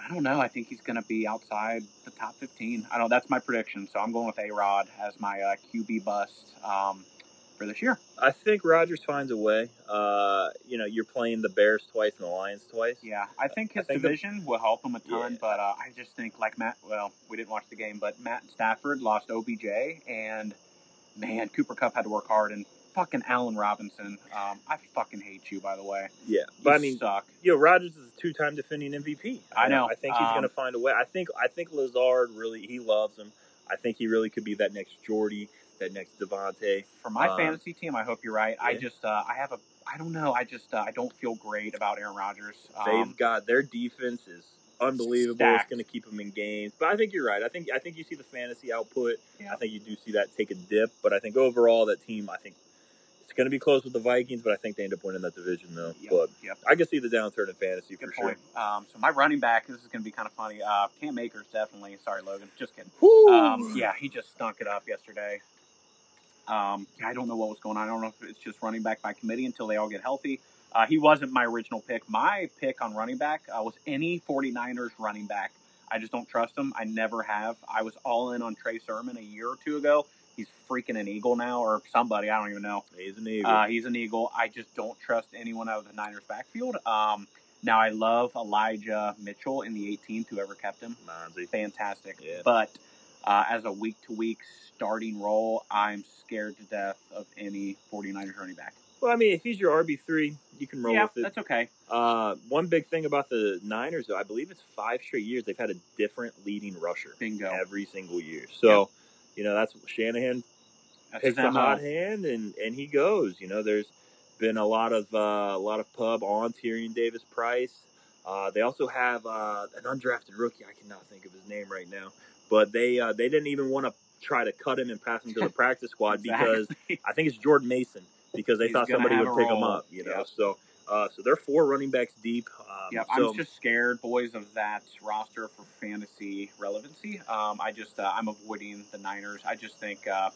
I don't know. I think he's going to be outside the top 15. I don't. That's my prediction. So I'm going with A Rod as my uh, QB bust um, for this year. I think Rodgers finds a way. Uh, you know, you're playing the Bears twice and the Lions twice. Yeah, I think his I think the- division will help him a ton, Yeah. but uh, I just think like Matt. Well, we didn't watch the game, but Matt Stafford lost OBJ, and man, Cooper Kupp had to work hard, and fucking Allen Robinson. Um, I fucking hate you, by the way. Yeah, You but I mean, suck. you know, Rodgers is a two-time defending MVP. I know. I think he's Um, going to find a way. I think. I think Lazard really he loves him. I think he really could be that next Jordy, that next Davante. For my um, fantasy team, I hope you're right. I just, uh, I have a, I don't know. I just, uh, I don't feel great about Aaron Rodgers. They've Um, got their defense is unbelievable. Stacked. It's going to keep them in games. But I think you're right. I think I think you see the fantasy output. Yeah. I think you do see that take a dip. But I think overall that team, I think it's going to be close with the Vikings. But I think they end up winning that division though. yep, But yep. I can see the downturn in fantasy Good for point. Um, so my running back, this is going to be kind of funny. Uh, Cam Akers definitely. Sorry, Logan. Just kidding. Um, yeah, he just stunk it up yesterday. Um, I don't know what was going on. I don't know if it's just running back by committee until they all get healthy. Uh, he wasn't my original pick. My pick on running back uh, was any 49ers running back. I just don't trust him. I never have. I was all in on Trey Sermon a year or two ago. He's freaking an Eagle now, or somebody. I don't even know. He's an eagle. Uh, he's an Eagle. I just don't trust anyone out of the Niners backfield. Um, now, I love Elijah Mitchell in the 18th, whoever kept him Monzy. fantastic. Yeah. But uh, as a week to week starting role, I'm scared to death of any 49ers running back. Well, I mean, if he's your RB three, you can roll yeah, with it. that's okay. Uh, one big thing about the Niners, though, I believe it's five straight years they've had a different leading rusher Bingo. every single year. So, you know, that's Shanahan That's picks a hot hand and and he goes. You know, there's been a lot of uh, a lot of pub on Tyrion Davis Price. Uh, they also have uh, an undrafted rookie. I cannot think of his name right now, but they uh, they didn't even want to try to cut him and pass him to the practice squad because I think it's Jordan Mason because they He's thought somebody would pick him up. You know, Yep. so uh, so they're four running backs deep. Um, Yep, so, I'm just scared, boys, of that roster for fantasy relevancy. Um, I just uh, I'm avoiding the Niners. I just think uh,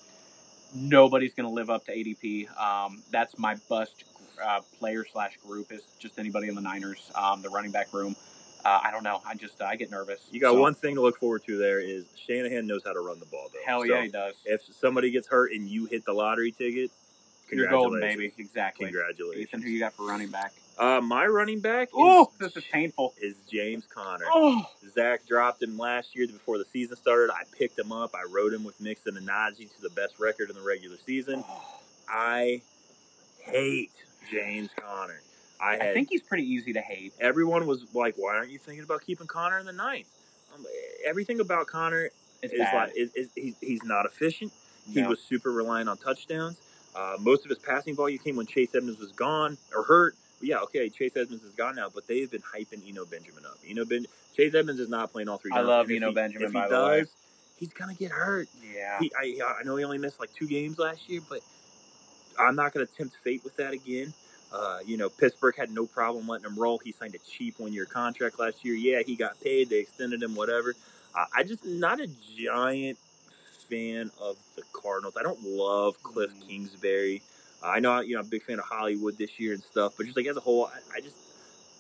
nobody's going to live up to ADP. Um, that's my bust uh, player slash group is just anybody in the Niners, um, the running back room. Uh, I don't know. I just I get nervous. you got So, one thing to look forward to. There is Shanahan knows how to run the ball. Though. Hell So yeah, he does. If somebody gets hurt and you hit the lottery ticket, You're golden, congratulations. baby. Exactly. Congratulations. Ethan, who you got for running back? Uh, my running back Oh, is, this is painful. is James Conner. Oh, Zach dropped him last year before the season started. I picked him up. I rode him with Mixon and Najee to the best record in the regular season. I hate James Conner. I, I think he's pretty easy to hate. everyone was like, "Why aren't you thinking about keeping Conner in the ninth? Um, everything about Conner It's is bad. like is, is, he's, he's not efficient. He was super reliant on touchdowns. Uh, most of his passing volume came when Chase Edmonds was gone or hurt. But yeah, okay, Chase Edmonds is gone now, but they've been hyping Eno Benjamin up. Eno ben- Chase Edmonds is not playing all three. I downs, love and Eno he- Benjamin, If by he does, he's gonna get hurt. yeah. He, I, I know he only missed like two games last year, but I'm not going to tempt fate with that again. Uh, you know, Pittsburgh had no problem letting him roll. He signed a cheap one year contract last year. Yeah, he got paid. They extended him, whatever. Uh, I just not a giant fan of the Cardinals. I don't love Cliff Mm. Kingsbury. I know, you know, I'm a big fan of Hollywood this year and stuff, but just like as a whole, I, I just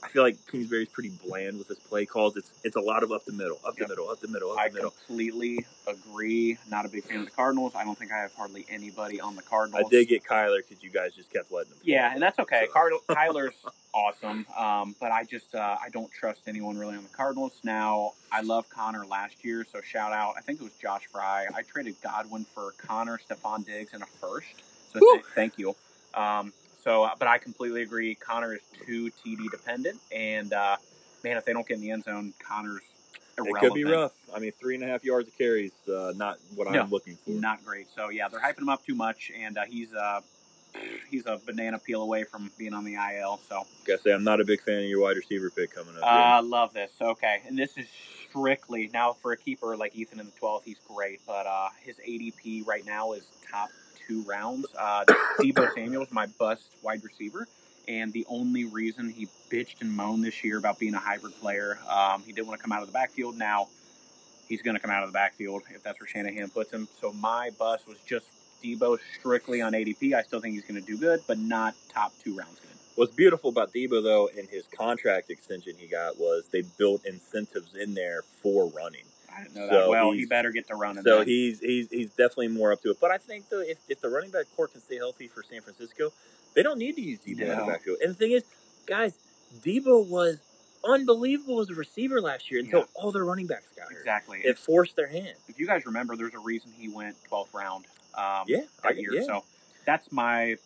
I feel like Kingsbury's pretty bland with his play calls. It's it's a lot of up the middle, up Yep. the middle, up the middle, up I the middle. completely agree. Not a big fan of the Cardinals. I don't think I have hardly anybody on the Cardinals. I did get Kyler because you guys just kept letting him. Yeah, and that's okay. So- Card- Kyler's awesome, um, but I just uh, I don't trust anyone really on the Cardinals now. I love Conner last year, so shout out. I think it was Josh Fry. I traded Godwin for Conner, Stefon Diggs, and a first. So th- thank you. Um, so, uh, but I completely agree. Conner is too TD dependent, and uh, man, if they don't get in the end zone, Conner's It could be rough. I mean, three and a half yards of carries, uh, not what No. I'm looking for. Not great. So yeah, they're hyping him up too much, and uh, he's uh, he's a banana peel away from being on the IL. So Gotta say, I'm not a big fan of your wide receiver pick coming up. uh, love this. Okay, and this is strictly now for a keeper like Ethan in the 12th, he's great, but uh, his ADP right now is top two rounds. Uh, Deebo Samuel's my bust wide receiver, and the only reason he bitched and moaned this year about being a hybrid player, um, he didn't want to come out of the backfield. Now he's going to come out of the backfield if that's where Shanahan puts him. So my bust was just Deebo strictly on ADP. I still think he's going to do good, but not top two rounds good. What's beautiful about Deebo though, in his contract extension he got was they built incentives in there for running. I didn't know So that. Well, he better get to running. So then. he's he's he's definitely more up to it. But I think though, if, if the running back core can stay healthy for San Francisco, they don't need to use Deebo in the No. backfield. And the thing is, guys, Deebo was unbelievable as a receiver last year until Yeah. all their running backs got hurt. exactly. It forced their hand. if you guys remember, there's a reason he went 12th round. Um, Yeah, I- that year. yeah. So that's my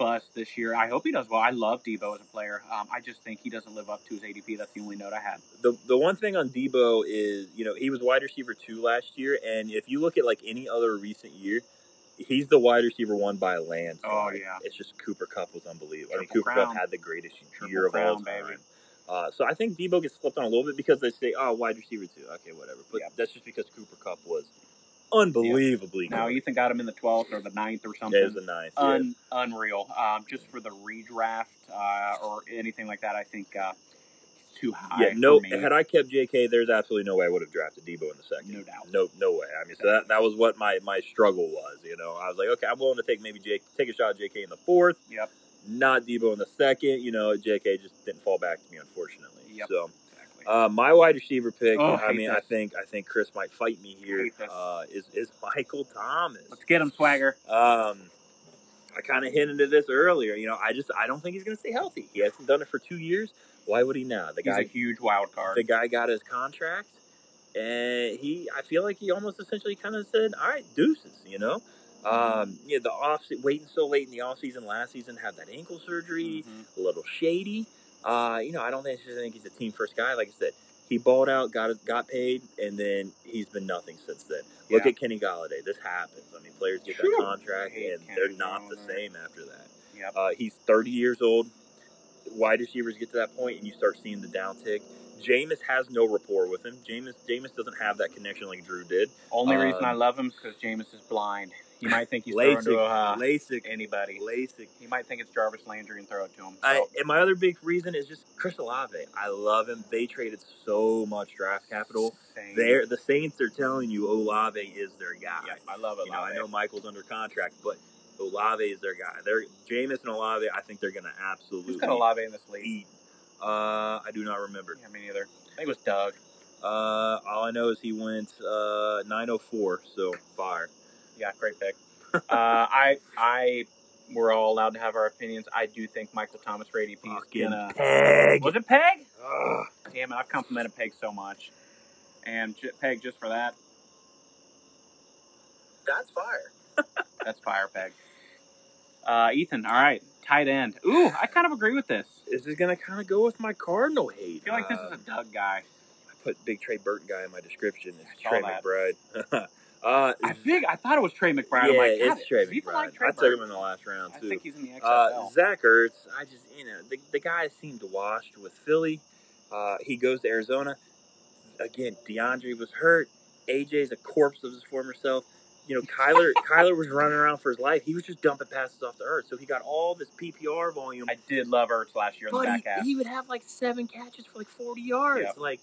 bust this year. I hope he does well. I love Deebo as a player. Um, I just think he doesn't live up to his ADP. That's the only note I had. the the one thing on Deebo is, you know, he was wide receiver two last year, and if you look at like any other recent year, he's the wide receiver one by a landslide. Oh, yeah. it's just Cooper Kupp was unbelievable. I mean, Cooper. Kupp had the greatest Triple year of all time. Uh, so I think Deebo gets slipped on a little bit because they say, "Oh, wide receiver two, okay, whatever." But Yeah. that's just because Cooper Kupp was unbelievably Now good. Ethan got him in the 12th or the 9th or something. was the ninth. yeah. Unreal. Um, just for the redraft uh, or anything like that, I think uh, too high. Yeah, no. Had I kept J.K., there's absolutely no way I would have drafted Deebo in the second. No doubt. No, no way. I mean, so that that was what my my struggle was. You know, I was like, okay, I'm willing to take maybe take a shot at J.K. in the fourth, Yep. not Deebo in the second. You know, J.K. just didn't fall back to me, unfortunately. Yep. So. Uh, my wide receiver pick. Oh, I hate mean. I think I think Chris might fight me here. Uh, is is Michael Thomas? Let's get him, Swagger. Um, I kind of hinted at this earlier. You know, I just I don't think he's going to stay healthy. He hasn't done it for two years. Why would he now? The He's guy a huge wild card. the guy got his contract, and he I feel like he almost essentially kind of said, "All right, deuces," you know. Um, yeah, the off waiting so late in the off season last season had that ankle surgery, Mhm. a little shady. Uh, you know, I don't think, I think he's a team first guy. Like I said, he balled out, got got paid, and then he's been nothing since then. Look at Kenny Golladay. This happens. I mean, players get True. that contract, and Kenny they're not the same after that. Yep. Uh, he's 30 years old. Wide receivers get to that point, and you start seeing the downtick. Jameis has no rapport with him. Jameis Jameis doesn't have that connection like Drew did. Only Um, reason I love him is because Jameis is blind. You might think he's throwing to uh, LASIK, anybody. LASIK. He might think it's Jarvis Landry and throw it to him. So, I, and my other big reason is just Chris Olave. I love him. They traded so much draft capital. They're, the Saints are telling you Olave is their guy. I love You know, I know Michael's under contract, but Olave is their guy. They're Jameis and Olave. I think they're going to absolutely Who's got Olave in this league? eat. Uh, I do not remember. Yeah, me neither. I think it was Doug. Uh, all I know is he went uh 904, so fire. Yeah, great pick. uh, I, I, we're all allowed to have our opinions. I do think Michael Thomas for ADP is Fucking gonna. peg. Was it Peg? Ugh. Damn it! I've complimented Peg so much, and J- Peg just for that. That's fire. That's fire, Peg. Uh, Ethan, all right, tight end. Ooh, I kind of agree with this. This is gonna kind of go with my Cardinal hate. I feel like this is a Doug guy. I put big Trey Burton guy in my description. It's Trey that. McBride. uh, I think I thought it was Trey McBride. Yeah, like, it's Trey McBride. like Trey I took him in the last round too. I think he's in the XFL. Uh, Zach Ertz, I just you know the, the guy seemed washed with Philly. Uh, he goes to Arizona again. DeAndre was hurt. AJ's a corpse of his former self. You know, Kyler Kyler was running around for his life. He was just dumping passes off the earth. So he got all this PPR volume. I did love Ertz last year in the back he, half. he would have like seven catches for like forty yards. Yep. Like,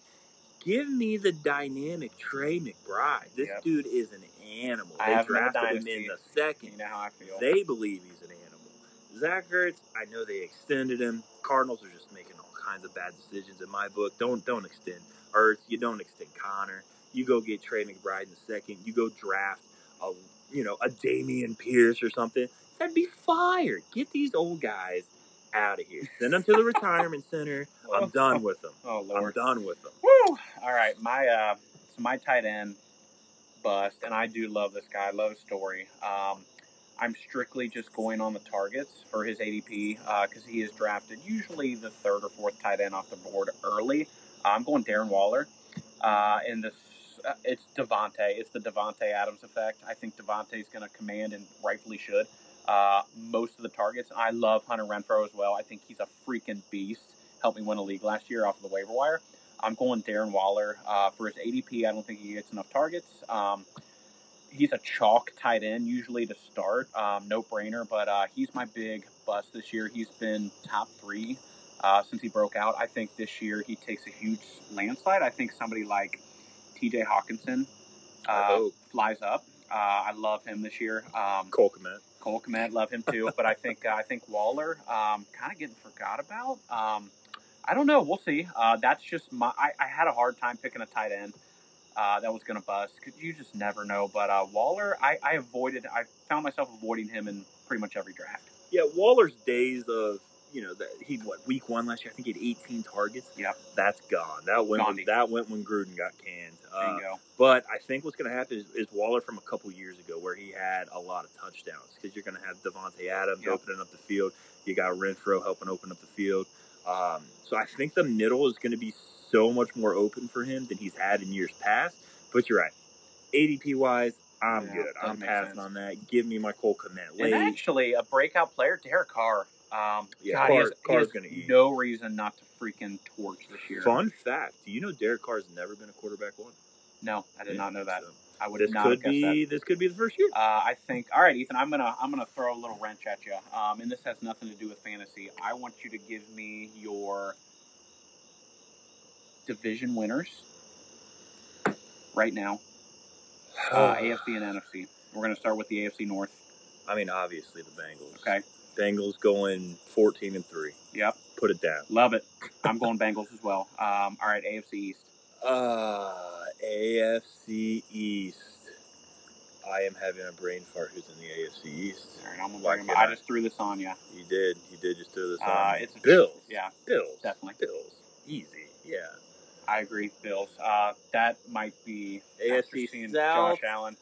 give me the dynamic Trey McBride. This Yep. dude is an animal. They in drafted him in the second. you know how I feel. They believe he's an animal. Zach Ertz, I know they extended him. Cardinals are just making all kinds of bad decisions in my book. Don't don't extend Ertz. You don't extend Conner. You go get Trey McBride in the second. You go draft a you know a Dameon Pierce or something. That'd be fire. Get these old guys out of here. Send them to the retirement center. I'm done with them. oh Lord, I'm done with them. Woo! All right, my uh, so my tight end bust, and I do love this guy. I love his story. Um, I'm strictly just going on the targets for his ADP because he is drafted usually the third or fourth tight end off the board early. Uh, I'm going Darren Waller, uh, and this uh, it's Davante. It's the Davante Adams effect. I think Davante is going to command and rightfully should uh, most of the targets. I love Hunter Renfrow as well. I think he's a freaking beast. Helped me win a league last year off of the waiver wire. I'm going Darren Waller uh, for his ADP. I don't think he gets enough targets. Um, he's a chalk tight end usually to start, um, no brainer. But uh, he's my big bust this year. He's been top three uh, since he broke out. I think this year he takes a huge landslide. I think somebody like T.J. Hockenson uh, Oh. flies up. Uh, I love him this year. Um, Cole Kmet. Cole Kmet, love him too. but I think uh, I think Waller, um, kind of getting forgot about. Um, I don't know. We'll see. Uh, that's just my. I, I had a hard time picking a tight end uh, that was going to bust. you just never know. But uh, Waller, I, I avoided. I found myself avoiding him in pretty much every draft. Yeah, Waller's days of you know that he what week one last year. I think he had 18 targets. Yeah, that's gone. That went. Gone. That went when Gruden got canned. Uh, go. But I think what's going to happen is, is Waller from a couple years ago, where he had a lot of touchdowns, because you're going to have Davante Adams Yep. opening up the field. You got Renfrow helping open up the field. Um, so I think the middle is going to be so much more open for him than he's had in years past. But you're right, ADP wise, I'm Yeah, good. I'm passing sense. on that. Give me my Cole Kmet And actually, a breakout player, Derek Carr. Um, Yeah, God, Carr- Carr's gonna eat. no reason not to freaking torch this year. Fun fact: Do you know Derek Carr's never been a quarterback one? No, I did Yeah, not know that. so I would This not could have guessed that. this could be the first year. Uh, I think. All right, Ethan. I'm gonna I'm gonna throw a little wrench at you. Um, and this has nothing to do with fantasy. I want you to give me your division winners right now. Uh, AFC and NFC. We're gonna start with the AFC North. I mean, obviously the Bengals. Okay. Bengals going 14 and three. Yep. Put it down. Love it. I'm going Bengals as well. Um, all right, AFC East. Uh, AFC East. I am having a brain fart. Who's in the AFC East? All right, I'm gonna bring I I? just threw this on you. You did. You did just throw this on. Uh, me. it's Bills. Yeah, Bills. definitely. Bills. Easy. Yeah. I agree. Bills. Uh, that might be AFC South. Josh Allen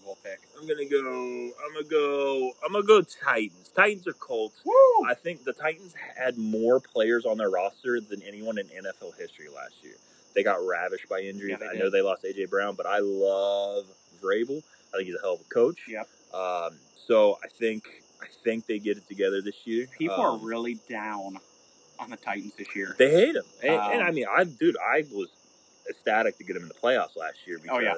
Super Bowl pick. I'm gonna go. I'm gonna go. I'm gonna go Titans. Titans or Colts. Woo! I think the Titans had more players on their roster than anyone in NFL history last year. They got ravished by injuries. Yeah, I know they lost AJ Brown, but I love Vrabel. I think he's a hell of a coach. Yep. Um, so I think I think they get it together this year. People Um, are really down on the Titans this year. They hate him, and, Um, and I mean, I dude, I was ecstatic to get him in the playoffs last year because Oh, yeah.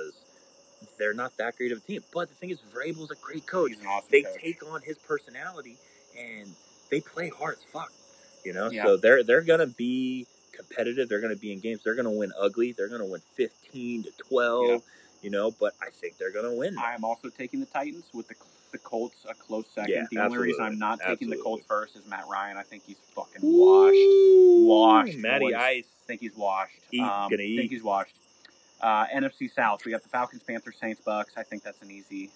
They're not that great of a team. But the thing is, Vrabel's a great coach He's an awesome they coach. take on his personality and they play hard as fuck. You know, Yeah. so they're they're gonna be competitive. They're gonna be in games. They're gonna win ugly. They're gonna win fifteen to twelve. Yeah. You know, but I think they're gonna win. I am also taking the Titans with the the Colts a close second. Yeah, the only reason. I'm not taking the Colts first is Matt Ryan. I think he's fucking washed. Washed, Matty. Ice. I think he's washed. Eat, um, gonna I eat. think he's washed. Uh, NFC South. We got the Falcons, Panthers, Saints, Bucks. I think that's an easy.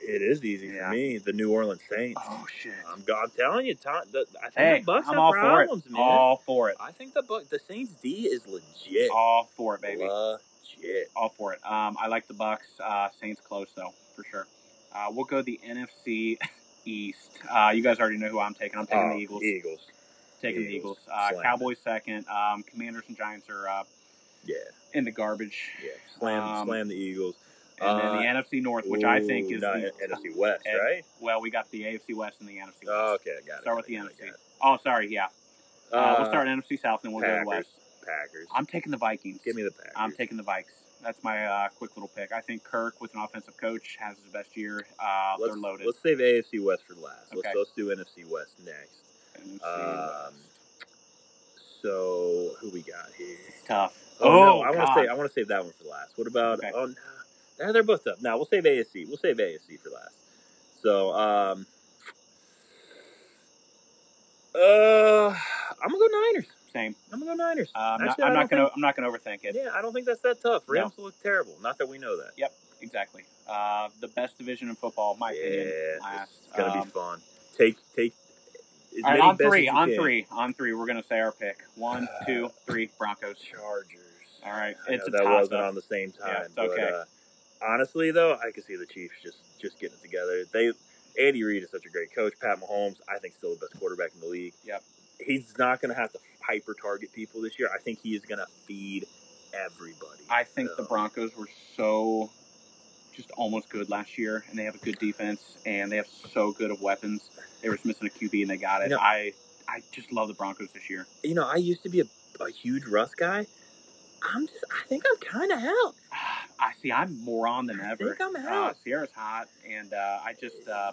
It is easy Yeah. for me. The New Orleans Saints. Oh shit. I'm, I'm telling you, Tom, the, I think Hey, the Bucks I'm have all problems, for it. man. All for it. I think the Buck, the Saints D is legit. All for it, baby. Legit. All for it. Um, I like the Bucks. Uh, Saints close though, for sure. Uh, we'll go the NFC East. Uh, you guys already know who I'm taking. I'm taking Oh, the Eagles. Eagles. taking the Eagles. Eagles. Uh, Cowboys second. Um, Commanders and Giants are uh, Yeah. In the garbage. Yeah. Slam, Um, slam the Eagles. And then Uh, the NFC North, which I think is the, NFC West, and- right? well, we got the AFC West and the NFC West. Oh, okay, I got it. Start got with it, the NFC. it. Oh, sorry, yeah. Uh, we'll start NFC South and we'll go to the Packers. West. Packers. I'm taking the Vikings. Give me the Packers. I'm taking the Vikes. That's my uh, quick little pick. I think Kirk, with an offensive coach, has his best year. Uh, they're loaded. let's save AFC West for last. Okay. Let's, let's do NFC West next. NFC Um, West. So who we got here? It's Tough. Oh, no, I want to say I want to save that one for last. What about? Okay. Oh, nah, they're both up. Now we'll save AFC. We'll save AFC for last. So, um, uh, I'm gonna go Niners. Same. I'm gonna go Niners. Uh, I'm not, Actually, I I'm don't gonna. think- I'm not gonna overthink it. Yeah, I don't think that's that tough. Rams look terrible. Not that we know that. Yep. Exactly. Uh, the best division in football, in my opinion. yeah, Last. it's gonna Um, be fun. Take take. All right, on three, on can. three, on three. We're gonna say our pick. One, two, three. Broncos. Chargers. All right, I it's know that wasn't on the same time. Yeah, it's but, uh, honestly, though, I could see the Chiefs just just getting it together. They Andy Reid is such a great coach. Pat Mahomes, I think, still the best quarterback in the league. Yep. He's not going to have to hyper target people this year. I think he is going to feed everybody. I think the Broncos were so just almost good last year, and they have a good defense, and they have so good of weapons. They were just missing a QB, and they got it. You know- I I just love the Broncos this year. You know, I used to be a, a huge Russ guy, I'm just. I think I'm kind of out. I see. I'm more on than ever. I think I'm Uh, out. Ciara's hot, and uh, I just, uh,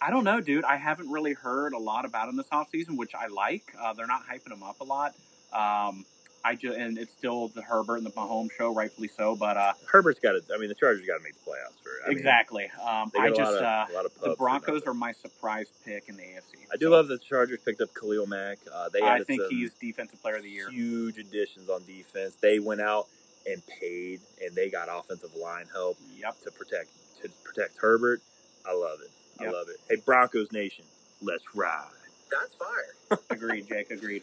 I don't know, dude. I haven't really heard a lot about him this off season, which I like. Uh, they're not hyping him up a lot. Um, I just, and it's still the Herbert and the Mahomes show, rightfully so. But uh, Herbert's got to. I mean, the Chargers got to make the playoffs for. I mean, exactly. Um, They I just, lot of, uh, a lot of the Broncos are my surprise pick in the AFC. I do So love that the Chargers picked up Khalil Mack. Uh, they I think he's defensive player of the year. huge additions on defense. They went out and paid, and they got offensive line help Yep. to protect to protect Herbert. I love it. I Yep. love it. Hey, Broncos Nation, let's ride. That's fire. Agreed, Jake. Agreed.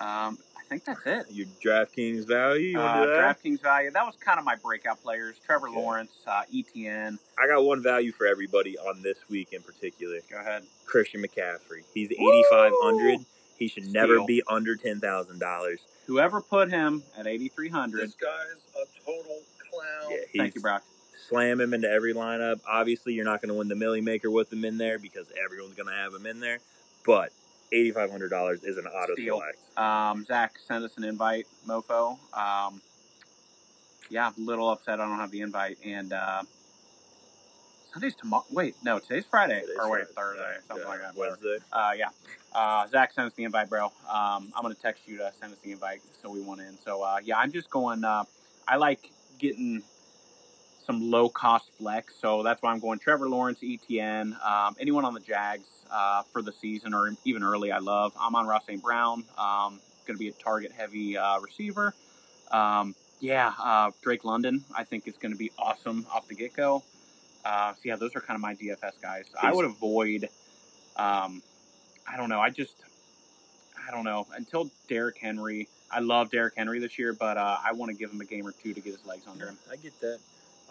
Um, I think that's it. Your DraftKings value. You Uh? DraftKings value. That was kind of my breakout players. Trevor. Lawrence, uh, Etienne. I got one value for everybody on this week in particular. Go ahead. Christian McCaffrey. He's eighty five hundred. He should never be under ten thousand dollars. Whoever put him at 8,300. This guy's a total clown. Yeah, Thank you, Brock. slam him into every lineup. Obviously, you're not going to win the Milly Maker with him in there because everyone's going to have him in there. But eighty five hundred dollars is an auto Steal. select. Um, Zach send us an invite, Mofo. Um, yeah, a little upset I don't have the invite. And uh, Sunday's tomorrow. Wait, no, today's Friday. Today's or wait, Friday. Thursday, something yeah, like that. Wednesday. Uh, yeah. Uh, Zach sent us the invite, bro. Um, I'm gonna text you to send us the invite so we want in. So uh, yeah, I'm just going. Uh, I like getting some low cost flex, so that's why I'm going Trevor Lawrence, Etienne, um, anyone on the Jags uh, for the season or even early. I love. I'm on Ross St. Brown. Um, going to be a target heavy uh, receiver. Um, yeah, uh, Drake London. I think is going to be awesome off the get go. Uh, so yeah, those are kind of my DFS guys. I would avoid. Um, I don't know. I just, I don't know. Until Derrick Henry, I love Derrick Henry this year, but uh, I want to give him a game or two to get his legs under him. I get that.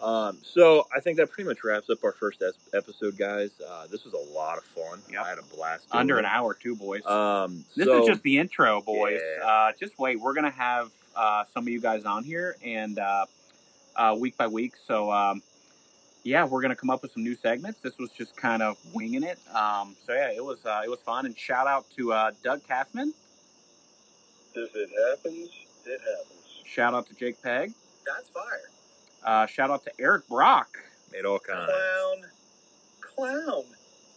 Um, so I think that pretty much wraps up our first es- episode, guys. Uh, this was a lot of fun. Yep. I had a blast. doing Under an hour, too, boys. Um, this so, is just the intro, boys. Yeah. Uh, just wait. We're gonna have uh, some of you guys on here, and uh, uh, week by week. So um, yeah, we're gonna come up with some new segments. This was just kind of winging it. Um, so yeah, it was uh, it was fun. And shout out to uh, Doug Kaufman. If it happens, it happens. Shout out to Jake Pegg. That's fire. Uh, shout out to Eric Brock. made all kinds. Clown. Clown.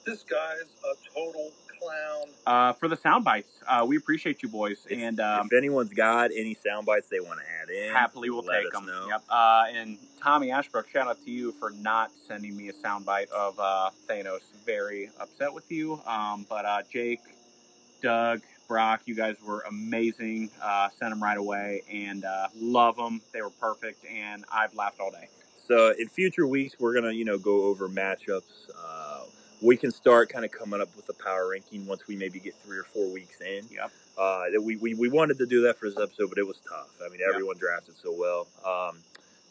This guy's a total clown. uh, for the sound bites. Uh, we appreciate you boys, If, and um, if anyone's got any sound bites they want to add in, happily we'll let take us them. know. Yep. Uh, and Tommy Ashbrook, shout out to you for not sending me a sound bite of uh, Thanos. Very upset with you. Um, but uh, Jake, Doug, Brock, you guys were amazing. Uh, sent them right away, and uh, love them. They were perfect, and I've laughed all day. So in future weeks, we're gonna you know go over matchups. Uh, we can start kind of coming up with a power ranking once we maybe get three or four weeks in. Yep. Uh, we, we we wanted to do that for this episode, but it was tough. I mean, Yep. everyone drafted so well. Um,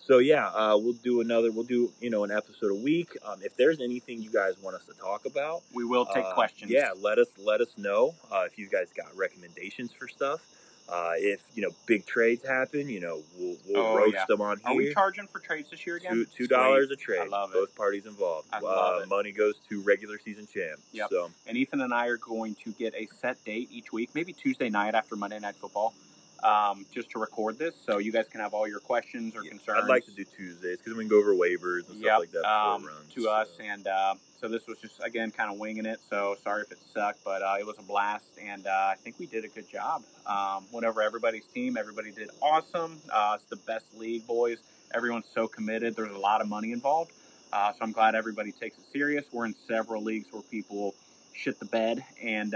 so yeah, uh, we'll do another. We'll do you know an episode a week. Um, if there's anything you guys want us to talk about, We will take uh, questions. Yeah, let us let us know uh, if you guys got recommendations for stuff. Uh, if you know big trades happen, you know we'll, we'll Oh, roast yeah. them on here. Are we charging for trades this year again? Two dollars a trade. I love it. Both parties involved. I love uh, it. Money goes to regular season champ. Yep. So and Ethan and I are going to get a set date each week, maybe Tuesday night after Monday Night Football, um, just to record this, so you guys can have all your questions or yeah, concerns. I'd like to do Tuesdays because we can go over waivers and Yep, stuff like that um, runs. to so. us, and uh, so this was just again kind of winging it. So sorry if it sucked, but uh, it was a blast, and uh, I think we did a good job. Um, whenever everybody's team, everybody did awesome. Uh, it's the best league, boys. Everyone's so committed. There's a lot of money involved, uh, so I'm glad everybody takes it serious. We're in several leagues where people shit the bed and.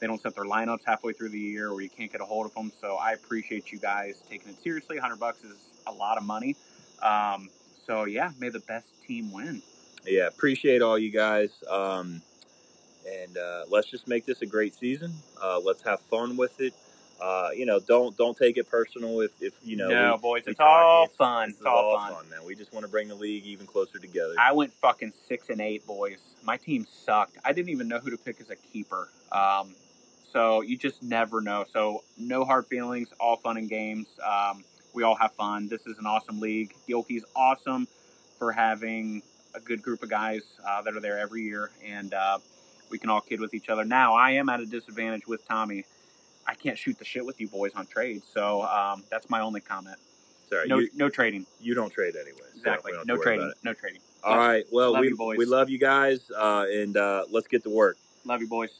They don't set their lineups halfway through the year, or you can't get a hold of them. So I appreciate you guys taking it seriously. 100 bucks is a lot of money. Um, so yeah, may the best team win. yeah, appreciate all you guys. Um, and uh, let's just make this a great season. Uh, let's have fun with it. Uh, you know, don't don't take it personal if, if you know. no, we- boys, it's all it's- fun. It's all, fun. man. We just want to bring the league even closer together. I went fucking six and eight, boys. My team sucked. I didn't even know who to pick as a keeper. Um, so you just never know. So no hard feelings. All fun and games. Um, we all have fun. This is an awesome league. Yoki's awesome for having a good group of guys uh, that are there every year, and uh, we can all kid with each other. Now I am at a disadvantage with Tommy. I can't shoot the shit with you boys on trades. So um, that's my only comment. Sorry, No, you, no trading. you don't trade anyway. Exactly. don't No trading. No trading. All right. Well, we we love you guys, uh, and uh, let's get to work. Love you, boys.